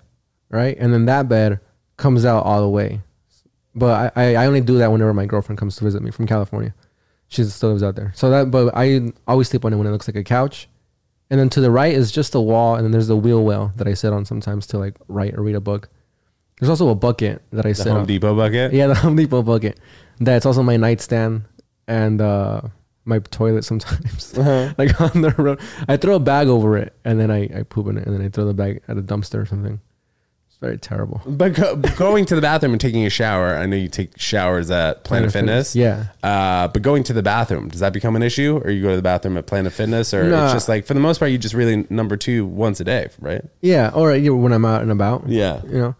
right, and then that bed comes out all the way. But I, I, I only do that whenever my girlfriend comes to visit me from California. She still lives out there. So that, but I always sleep on it when it looks like a couch. And then to the right is just a wall, and then there's the wheel well that I sit on sometimes to like write or read a book. There's also a bucket that I The Home on. Depot bucket. Yeah, the Home Depot bucket. That's also my nightstand and uh, my toilet sometimes. Uh-huh. like on the road, I throw a bag over it and then I, I poop in it and then I throw the bag at a dumpster or something. It's very terrible. But go, going to the bathroom and taking a shower, I know you take showers at Planet Planet Fitness. Fitness, Uh, but going to the bathroom, does that become an issue? Or you go to the bathroom at Planet Fitness? Or Nah. it's just like, for the most part, you just really number two once a day, right? Yeah, or you know, when I'm out and about. Yeah. you know.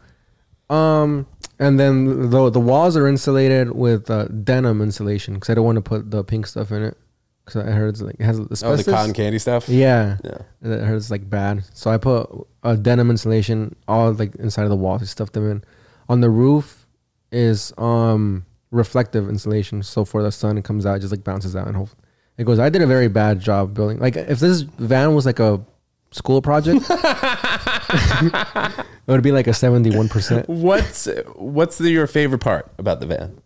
Um, and then the the walls are insulated with uh, denim insulation because I don't want to put the pink stuff in it because I heard it's like it has Oh, the cotton candy stuff? Yeah. Yeah. I heard it's like bad. So I put a denim insulation all like inside of the walls. I stuffed them in. On the roof is um reflective insulation. So for the sun, it comes out, it just like bounces out and hope it goes. I did a very bad job building. Like if this van was like a school project, it would be like a seventy-one percent. What's what's the, your favorite part about the van?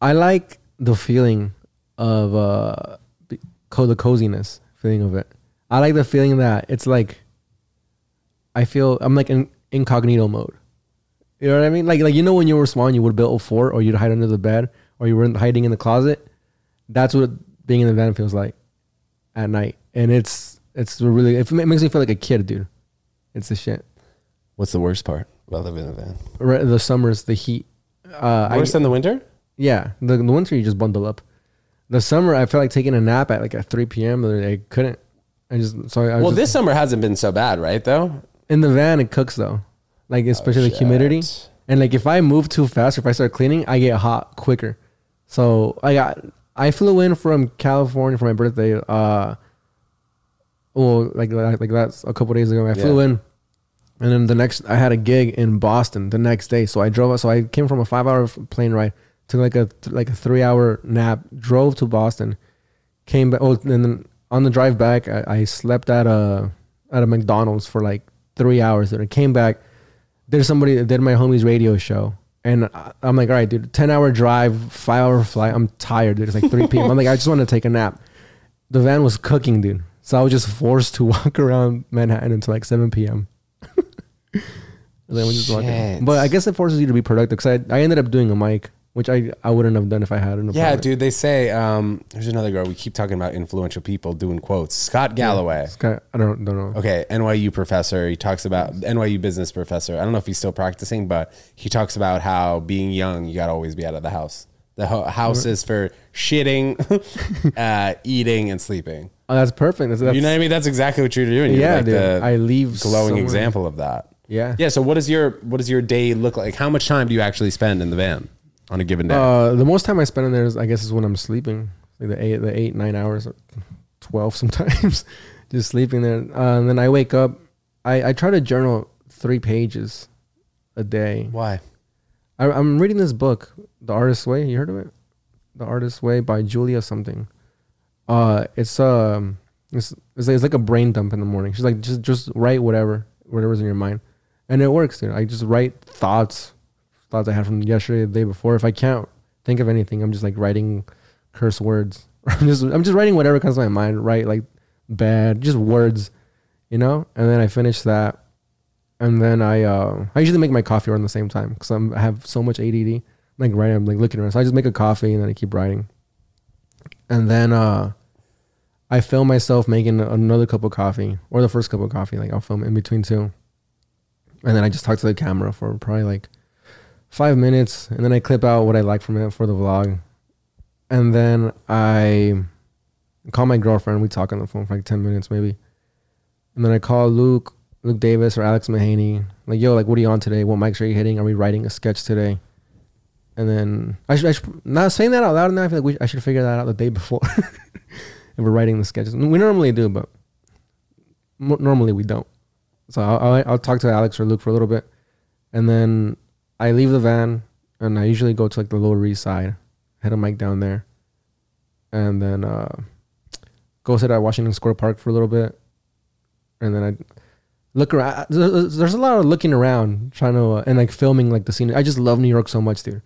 I like the feeling of uh the the coziness feeling of it. I like the feeling that it's like I feel I'm like in incognito mode. You know what I mean? Like like you know when you were small and you would build a fort or you'd hide under the bed or you were hiding in the closet. That's what being in the van feels like at night, and it's it's really it makes me feel like a kid, dude. It's the shit. What's the worst part about living in a van? Right, the summers, the heat. Uh, I, Worse than the winter? Yeah, the, the winter you just bundle up. The summer I felt like taking a nap at like at 3 p.m. I couldn't. I just so I Well, just- this summer hasn't been so bad, right? Though in the van it cooks though, like especially the humidity. And like if I move too fast, or if I start cleaning, I get hot quicker. So I got I flew in from California for my birthday. Uh, well, like like that's a couple days ago. I flew in, and then the next I had a gig in Boston the next day. So I drove. So I came from a five hour plane ride, took like a like a three hour nap, drove to Boston, came back. Oh, and then on the drive back, I, I slept at a at a McDonald's for like three hours. And I came back. There's somebody that did my homie's radio show. And I'm like, all right, dude, 10 hour drive, five hour flight. I'm tired, dude. It's like 3 p.m. I'm like, I just want to take a nap. The van was cooking, dude. So I was just forced to walk around Manhattan until like 7 p.m. then we just walk in. Shit. But I guess it forces you to be productive because I, I ended up doing a mic, which I, I wouldn't have done if I had an Yeah, apartment. dude. They say um, there's another girl. We keep talking about influential people doing quotes. Scott Galloway. Kinda- I don't, don't know. Okay, NYU professor. He talks about NYU business professor. I don't know if he's still practicing, but he talks about how being young, you got to always be out of the house. The ho- house is for shitting, uh, eating, and sleeping. Oh, that's perfect. That's, that's, You know what I mean? That's exactly what you're doing. You're yeah, like dude. the I leave glowing somewhere- example of that. Yeah. Yeah. So what does your what does your day look like? How much time do you actually spend in the van on a given day? Uh, the most time I spend in there is, I guess, is when I'm sleeping like the eight, the eight, nine hours, twelve sometimes, just sleeping there. Uh, and then I wake up. I I try to journal three pages a day. Why? I, I'm reading this book, The Artist's Way. You heard of it? The Artist's Way by Julia something. Uh, it's um, it's it's like, it's like a brain dump in the morning. She's like, just just write whatever, whatever's in your mind, and it works. Dude. I just write thoughts, thoughts I had from yesterday, the day before. If I can't think of anything, I'm just like writing curse words. I'm just I'm just writing whatever comes to my mind. Right, like bad, just words, you know. And then I finish that, and then I uh I usually make my coffee around the same time because I have so much ADD. Like writing, I'm like looking around. So I just make a coffee and then I keep writing, and then uh I film myself making another cup of coffee or the first cup of coffee. Like I'll film in between two, and then I just talk to the camera for probably like five minutes, and then I clip out what I like from it for the vlog, and then I call my girlfriend. We talk on the phone for like ten minutes maybe, and then I call Luke, Luke Davis or Alex Mahaney. Like, yo, like, what are you on today? What mics are you hitting? Are we writing a sketch today? And then I should, I should not saying that out loud now. I feel like we, I should figure that out the day before. if we're writing the sketches, we normally do, but mo- normally we don't. So I'll, I'll, I'll talk to Alex or Luke for a little bit, and then I leave the van, and I usually go to like the Lower East Side, head a mic down there, and then uh, go sit at Washington Square Park for a little bit, and then I look around. There's there's a lot of looking around, trying to uh, and like filming like the scene. I just love New York so much, dude.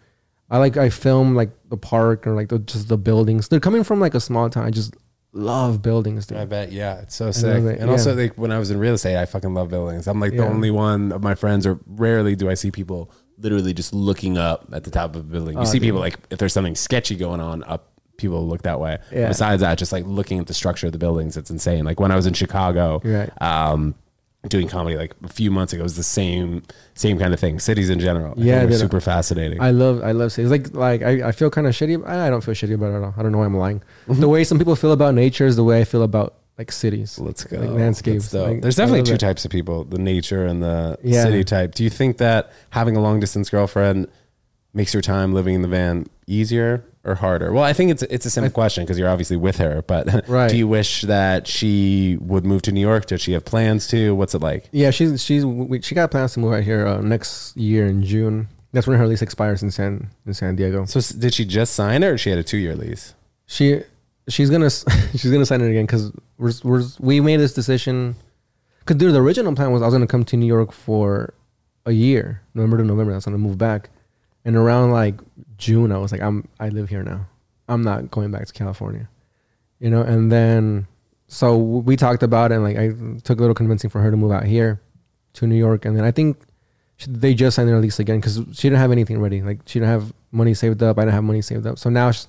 I like I film like the park or like the, just the buildings. They're coming from like a small town. I just love buildings, dude. I bet, yeah, it's so sick. it, And also, like when I was in real estate, I fucking love buildings. I'm like the only one of my friends, or rarely do I see people literally just looking up at the top of a building. You Oh, see dude. people like if there's something sketchy going on up. People look that way. Yeah. Besides that, just like looking at the structure of the buildings, it's insane. Like when I was in Chicago, Right. um, doing comedy like a few months ago, it was the same same kind of thing. Cities in general, I Yeah, they're super fascinating. I love I love cities. Like like I, I feel kind of shitty. I, I don't feel shitty about it at all. I don't know why I'm lying. The way some people feel about nature is the way I feel about like cities. Let's go. Like landscapes. Like, There's definitely two types of people: the nature and the Yeah. city type. Do you think that having a long distance girlfriend makes your time living in the van easier or harder? Well, I think it's it's a simple question because you're obviously with her. But Right. do you wish that she would move to New York? Does she have plans to? What's it like? Yeah, she's she's we, she got plans to move out here uh, next year in June. That's when her lease expires in San in San Diego. So s- did she just sign it, or she had a two year lease? She she's gonna s- she's gonna sign it again because we're, we're we made this decision. Cause dude, the original plan was I was gonna come to New York for a year, November to November. I was gonna move back, and around like June, I was like, I'm I live here now. I'm not going back to California, you know. And then so we talked about it, and like I took a little convincing for her to move out here to New York, and then I think they just signed their lease again because she didn't have anything ready. Like she didn't have money saved up. I didn't have money saved up. So now, she's,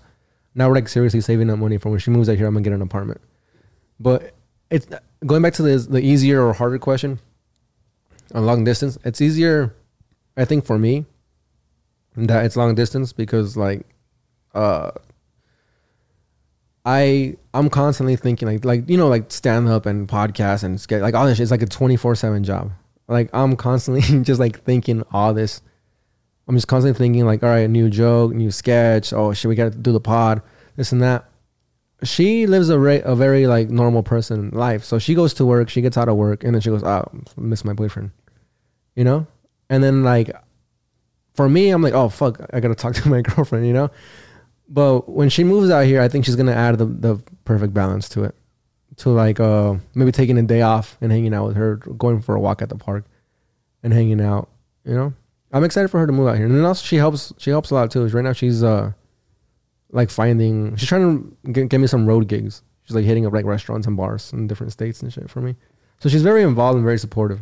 now we're like seriously saving up money for when she moves out here. I'm gonna get an apartment. But it's going back to the the easier or harder question. On long distance, it's easier, I think, for me. That it's long distance because like, uh, I I'm constantly thinking like like you know like stand up and podcast and sketch like all this shit. It's like a 24 seven job. Like I'm constantly just like thinking all this. I'm just constantly thinking like, all right, new joke, new sketch. Oh shit, we got to do the pod, this and that. She lives a, re- a very like normal person life. So she goes to work, she gets out of work, and then she goes, oh, miss my boyfriend, you know. And then like, for me, I'm like, oh fuck, I gotta talk to my girlfriend, you know. But when she moves out here, I think she's gonna add the the perfect balance to it, to like uh maybe taking a day off and hanging out with her, going for a walk at the park, and hanging out, you know. I'm excited for her to move out here, and then also she helps. She helps a lot too. Right now, she's uh, like finding. She's trying to get, get me some road gigs. She's like hitting up like restaurants and bars in different states and shit for me. So she's very involved and very supportive.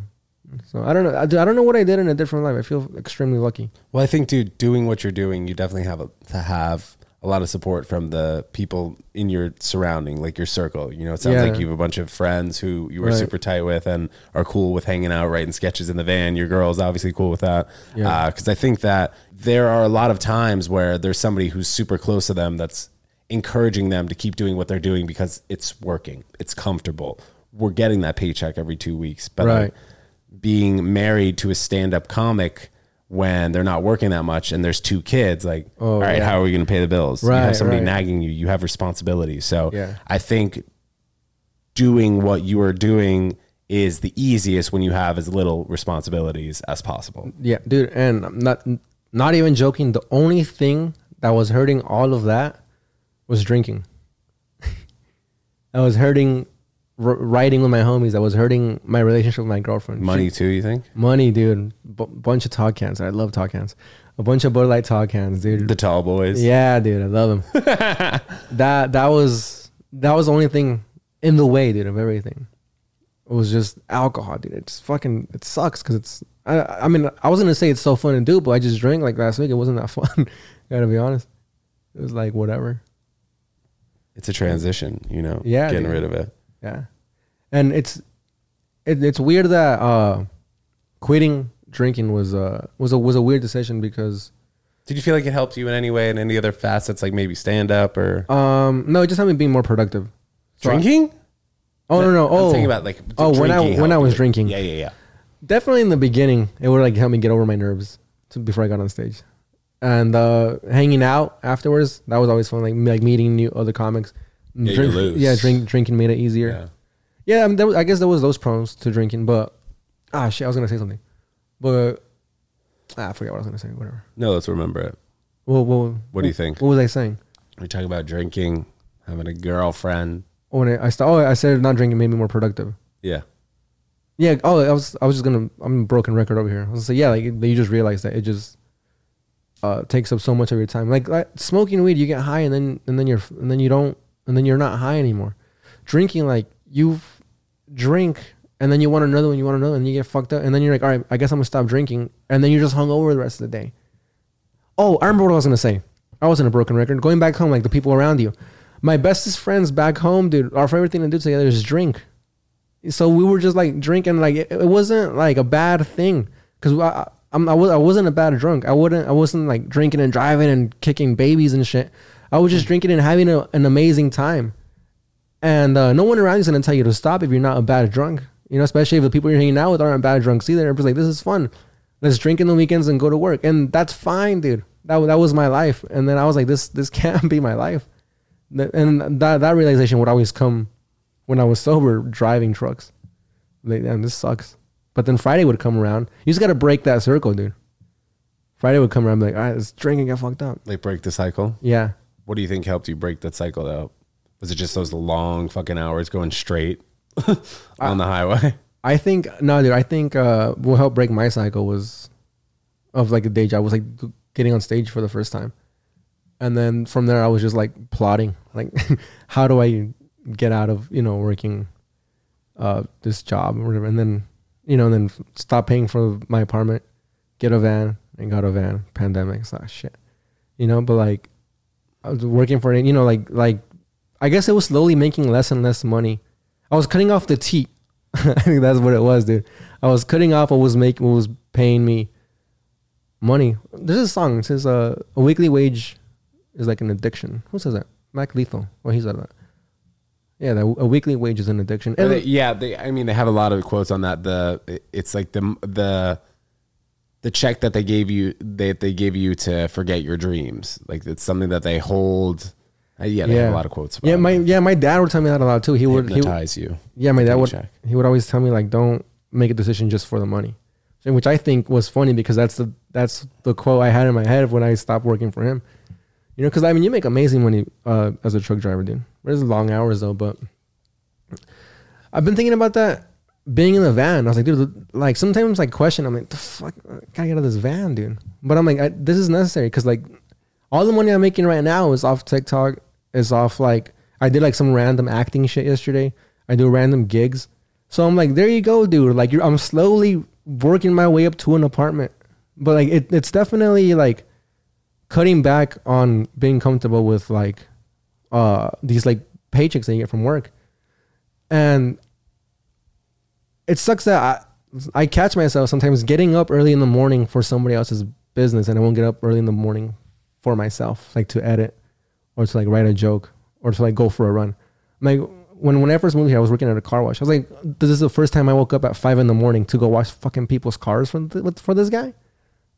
So I don't know. I, I don't know what I did in a different life. I feel extremely lucky. Well, I think, dude, doing what you're doing, you definitely have a, to have a lot of support from the people in your surrounding, like your circle. You know, it sounds Yeah. like you have a bunch of friends who you were Right. super tight with and are cool with hanging out, writing sketches in the van. Your girl's obviously cool with that. Yeah. Uh, because I think that there are a lot of times where there's somebody who's super close to them that's encouraging them to keep doing what they're doing because it's working, it's comfortable. We're getting that paycheck every two weeks, but Right. like, being married to a stand-up comic when they're not working that much and there's two kids like Oh, all right yeah. how are we going to pay the bills you have somebody right. nagging you you have responsibilities so Yeah. i think doing what you are doing is the easiest when you have as little responsibilities as possible Yeah, dude, and I'm not not even joking. The only thing that was hurting all of that was drinking. I was hurting r- riding with my homies. I was hurting my relationship with my girlfriend. money too you think money, dude. B- bunch of talk cans. I love talk cans. A bunch of Bud Light talk cans, dude. the tall boys Yeah, dude, I love them. that that was that was the only thing in the way, dude, of everything. It was just alcohol, dude. It's fucking it sucks because it's. I I mean I was gonna say it's so fun to do, but I just drank like last week. It wasn't that fun. Gotta be honest. It was like whatever. it's a transition you know Yeah, getting dude. rid of it Yeah, and it's it, it's weird that uh quitting drinking was uh was a was a weird decision because did you feel like it helped you in any way in any other facets like maybe stand up or? Um no it just had me being more productive. So drinking? Oh no no oh. I'm thinking about like oh when I when I was you. drinking. Yeah yeah yeah. Definitely in the beginning it would like help me get over my nerves to, before I got on stage, and uh hanging out afterwards that was always fun like like meeting new other comics. Yeah, Drink- loose. yeah, drink drinking made it easier. yeah Yeah, I, mean, there was, I guess there was those pros to drinking, but ah shit, I was gonna say something, but ah, I forgot what I was gonna say. Whatever. no let's remember it Well, well, What do you think? What was I saying? we talk about drinking having a girlfriend Oh, when I, I st- oh, I said not drinking made me more productive. yeah Yeah. Oh, I was I was just gonna I'm a broken record over here. I was gonna say yeah, like you just realize that it just uh takes up so much of your time. Like, like smoking weed, you get high and then and then you're and then you don't and then you're not high anymore. Drinking, like you drink and then you want another one, you want another, and you get fucked up, and then you're like, all right, I guess I'm gonna stop drinking, and then you're just hung over the rest of the day. Oh, I remember what I was gonna say. I wasn't a broken record. Going back home, like the people around you, my bestest friends back home, dude. Our favorite thing to do together is drink. So we were just like drinking, like it, it wasn't like a bad thing because I, I, I, was, I wasn't a bad drunk. I wouldn't, I wasn't like drinking and driving and kicking babies and shit. I was just drinking and having a, an amazing time. And uh, no one around is gonna tell you to stop if you're not a bad drunk. You know, especially if the people you're hanging out with aren't bad drunks either. It's like this is fun. Let's drink in the weekends and go to work, and that's fine, dude. That that was my life. And then I was like, this this can't be my life. And that that realization would always come when I was sober driving trucks. Like, damn, this sucks. But then Friday would come around. You just gotta break that circle, dude. Friday would come around, be like, all right, let's drink and get fucked up. like break the cycle Yeah. What do you think helped you break that cycle though was it just those long fucking hours going straight on the highway I think no, dude. I think uh, what helped break my cycle was of like a day job was like getting on stage for the first time, and then from there I was just like plotting, like how do I get out of you know working uh, this job or whatever, and then you know, and then stop paying for my apartment, get a van, and got a van. Pandemic, so shit, you know. But like, I was working for it, you know, like like I guess it was slowly making less and less money. I was cutting off the teat. I think that's what it was, dude. I was cutting off what was making what was paying me money. There's a song. It says uh, a weekly wage is like an addiction. Who says that? Mac Lethal. Well, he said that. Yeah, that a weekly wage is an addiction. They- yeah they, i mean they have a lot of quotes on that the it's like the the the check that they gave you that they give you to forget your dreams like it's something that they hold uh, yeah they have a lot of quotes about yeah, it. my yeah, my dad would tell me that a lot too. He would he, hypnotize you Yeah, my dad would. Paycheck. He would always tell me like, "Don't make a decision just for the money," which I think was funny because that's the that's the quote I had in my head when I stopped working for him. You know, because I mean, you make amazing money uh, as a truck driver, dude. There's long hours though, but I've been thinking about that being in the van. I was like, dude, like sometimes like question, I'm like, the fuck, I gotta get out of this van, dude. But I'm like, I, this is necessary because like all the money I'm making right now is off TikTok. Is off like I did like some random acting shit yesterday. I do random gigs. So I'm like, there you go, dude. Like I'm slowly working my way up to an apartment. But like it, it's definitely like cutting back on being comfortable with like uh these like paychecks that you get from work. And it sucks that I I catch myself sometimes getting up early in the morning for somebody else's business and I won't get up early in the morning for myself, like to edit or to like write a joke or to like go for a run. Like when when I first moved here, I was working at a car wash. I was like, this is the first time I woke up at five in the morning to go wash fucking people's cars for th- for this guy.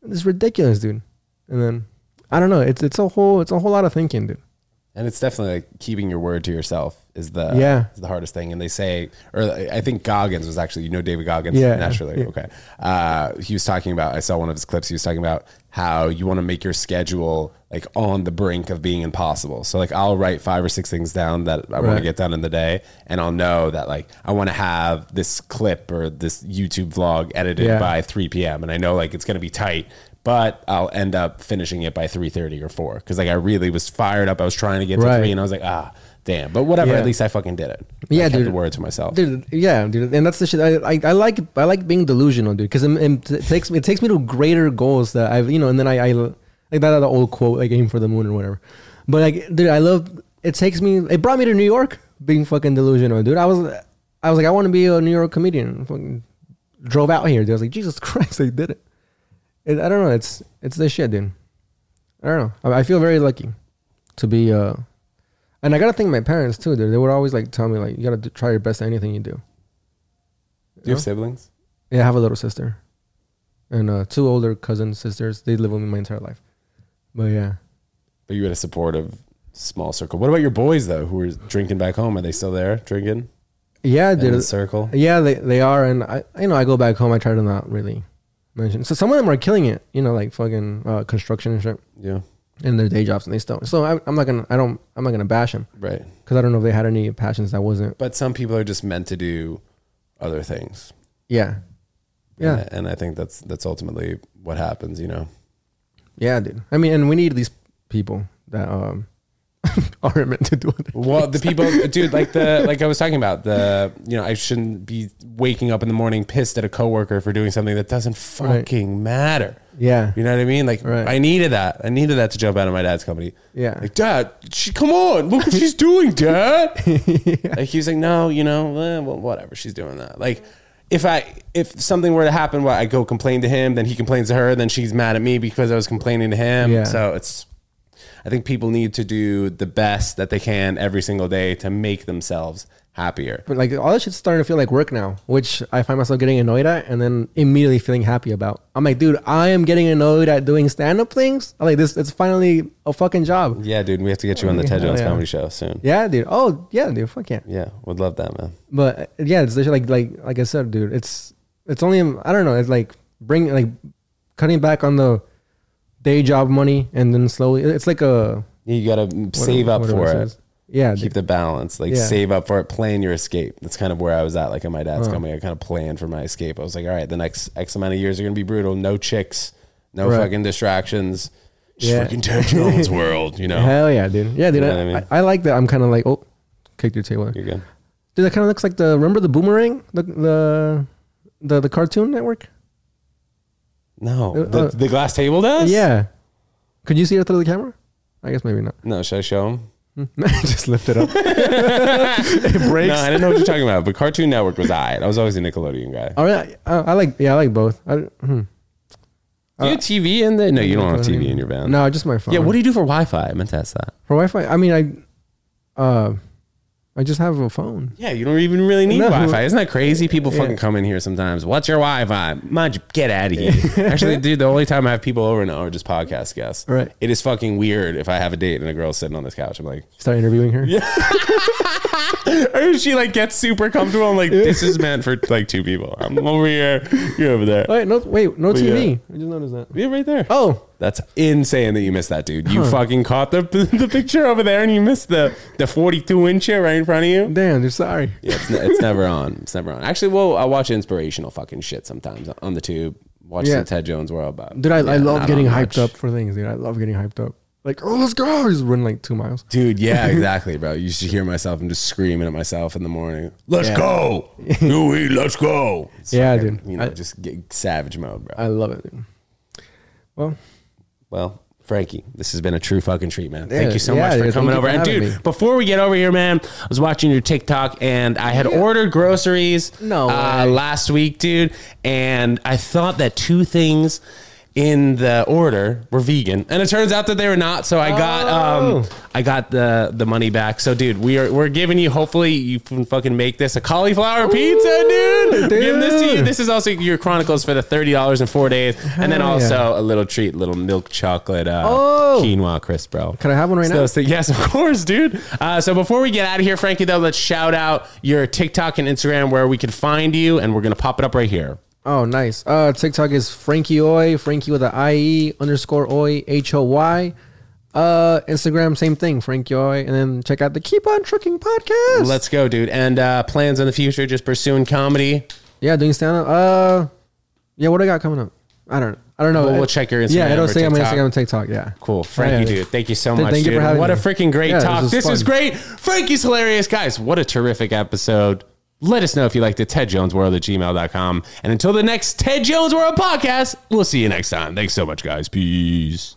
It's ridiculous, dude. And then I don't know. It's it's a whole it's a whole lot of thinking, dude. And it's definitely like keeping your word to yourself is the Yeah. is the hardest thing. And they say, or I think Goggins was actually, you know, David Goggins, Yeah. naturally. Yeah. Okay. Uh, he was talking about, I saw one of his clips. He was talking about how you want to make your schedule like on the brink of being impossible. So like I'll write five or six things down that I want to get done in the day, and I'll know that like I want to have this clip or this YouTube vlog edited Yeah. by 3 p.m. and I know like it's going to be tight. But I'll end up finishing it by three thirty or four because like I really was fired up. I was trying to get to Right. three, and I was like, ah, damn. But whatever. Yeah. At least I fucking did it. Yeah, I kept dude. The word to myself. dude. Yeah, dude, and that's the shit. I, I, I like I like being delusional, dude, because it, it takes me it takes me to greater goals that I've you know, and then I, I like that the old quote like aim for the moon or whatever. But like, dude, I love it. Takes me. It brought me to New York being fucking delusional, dude. I was I was like, I want to be a New York comedian. Fucking drove out here. Dude. I was like, Jesus Christ, I did it. it. I don't know. It's it's this shit, dude. I don't know. I, I feel very lucky to be. uh and I gotta thank my parents too, dude. They would always like tell me like, you gotta do, try your best at anything you do. Do you have siblings? Yeah, I have a little sister, and uh, two older cousin sisters. They live with me my entire life. But yeah, But you had a supportive small circle. What about your boys though, who are drinking back home? Are they still there drinking yeah, in the circle? Yeah, they they are, and I you know I go back home. I try to not really mention. So some of them are killing it. You know, like fucking uh, construction and shit Yeah, in their day jobs, and they still. So I, I'm not gonna. I don't. I'm not gonna bash them right. because I don't know if they had any passions that wasn't. But some people are just meant to do other things. Yeah, yeah, and, and I think that's that's ultimately what happens. You know. yeah, dude. I mean, and we need these people that um are meant to do it. Well, the people, dude, like the like I was talking about the, you know, I shouldn't be waking up in the morning pissed at a coworker for doing something that doesn't Right. fucking matter. Yeah, You know what I mean? Like Right. I needed that. I needed that to jump out of my dad's company. yeah, Like, Dad, she come on, look what she's doing, Dad. Like he was like, no, you know, eh, well, whatever, she's doing that. Like, if I if something were to happen, where I go complain to him, then he complains to her, then she's mad at me because I was complaining to him. Yeah. So it's, I think people need to do the best that they can every single day to make themselves happier. But like all this shit's starting to feel like work now, which I find myself getting annoyed at and then immediately feeling happy about. I'm like, dude, I am getting annoyed at doing stand up things. I'm like, this it's finally a fucking job. Yeah, dude, we have to get you on the Ted Jones yeah. comedy show soon. Yeah, dude. Oh, yeah, dude. Fuck yeah. Yeah, would love that, man. But yeah, it's like like like I said, dude. It's it's only I don't know. It's like bring like cutting back on the day job money and then slowly. It's like a You got to save up for it. says. Yeah, keep the balance like Yeah. save up for it plan your escape that's kind of where i was at like in my dad's Uh. company i kind of planned for my escape i was like all right the next x amount of years are going to be brutal no chicks no Right. fucking distractions just Yeah. freaking ted jones world you know Hell yeah, dude. Yeah, dude. You know I, I mean? I, I like that. I'm kind of like, oh, kicked your table. you're good Dude, that kind of looks like the remember the boomerang, the the the, the Cartoon Network. No Uh, the, uh, the glass table does Yeah. Could you see it through the camera? I guess maybe not. no should i show him Just lift it up. it breaks. no i didn't know what you're talking about but cartoon network was i i was always a nickelodeon guy All right, I, I like. Yeah, I like both. I, hmm. do you have tv in there no you don't have tv in your van No, just my phone. yeah what do you do for wi-fi i meant to ask that for Wi-Fi? I mean, I, uh, I just have a phone. Yeah, you don't even really need No. Wi-Fi. Isn't that crazy? People Yeah. fucking come in here sometimes. What's your Wi-Fi? Mind you, get out of here. Actually, dude, the only time I have people over now are just podcast guests. Right. It is fucking weird if I have a date and a girl's sitting on this couch. I'm like, Start interviewing her. Yeah. or she like gets super comfortable. I'm like, this is meant for like two people. I'm over here. You're over there. Wait, no, wait, no But TV. I just noticed that. Yeah, right there. Oh, That's insane that you missed that, dude. You fucking caught the the picture over there and you missed the the 42 inch right in front of you. damn, you're Sorry. Yeah, it's, ne- it's never on. It's never on. Actually, well, I watch inspirational fucking shit sometimes on the tube. Watch Yeah. the Ted Jones World, but Dude, I, I love not getting on hyped much. up for things, dude. I love getting hyped up. Like, oh, let's go. Just run like two miles. Dude, yeah, exactly, bro. You should hear myself I'm just screaming at myself in the morning. Let's Yeah. go, Louis. Let's go. It's Yeah, dude. You know, I- just get savage mode, bro. I love it, dude. Well, Well, Frankie, this has been a true fucking treat, man. Yeah, Thank you so yeah, much for dude, coming over. for And dude, me. before we get over here, man, I was watching your TikTok and I had ordered groceries No uh, last week, dude, and I thought that two things in the order were vegan, and it turns out that they were not. So I got Oh. um I got the the money back. So dude, we are we're giving you hopefully you can fucking make this a cauliflower pizza, dude. We're giving this to you. This is also your chronicles for the thirty dollars in four days, and then Hell also yeah. a little treat, little milk chocolate uh, Oh. quinoa crisp, bro. Can I have one right now? So, so- yes, of course, dude. Uh, so before we get out of here, Frankie, though, let's shout out your TikTok and Instagram where we can find you, and we're gonna pop it up right here. Oh, nice. Uh, TikTok is Frankie Hoy, Frankie with a IE underscore Hoy, H O Y. Uh, Instagram, same thing, Frankie Hoy. And then check out the Keep On Trucking podcast. Let's go, dude. And uh, plans in the future, just pursuing comedy. yeah, doing stand up. Uh, yeah, what do I got coming up? I don't know. I don't know. Well, we'll check your Instagram. Yeah, it'll say on my. Instagram and TikTok. Yeah. Cool. Frankie, Yeah. dude. Thank you so much, thank you dude. for having what a freaking great Yeah, this talk. was This is great. Frankie's hilarious. Guys, what a terrific episode. Let us know if you liked it. Ted Jones World at gmail.com. And until the next Ted Jones World podcast, we'll see you next time. Thanks so much, guys. Peace.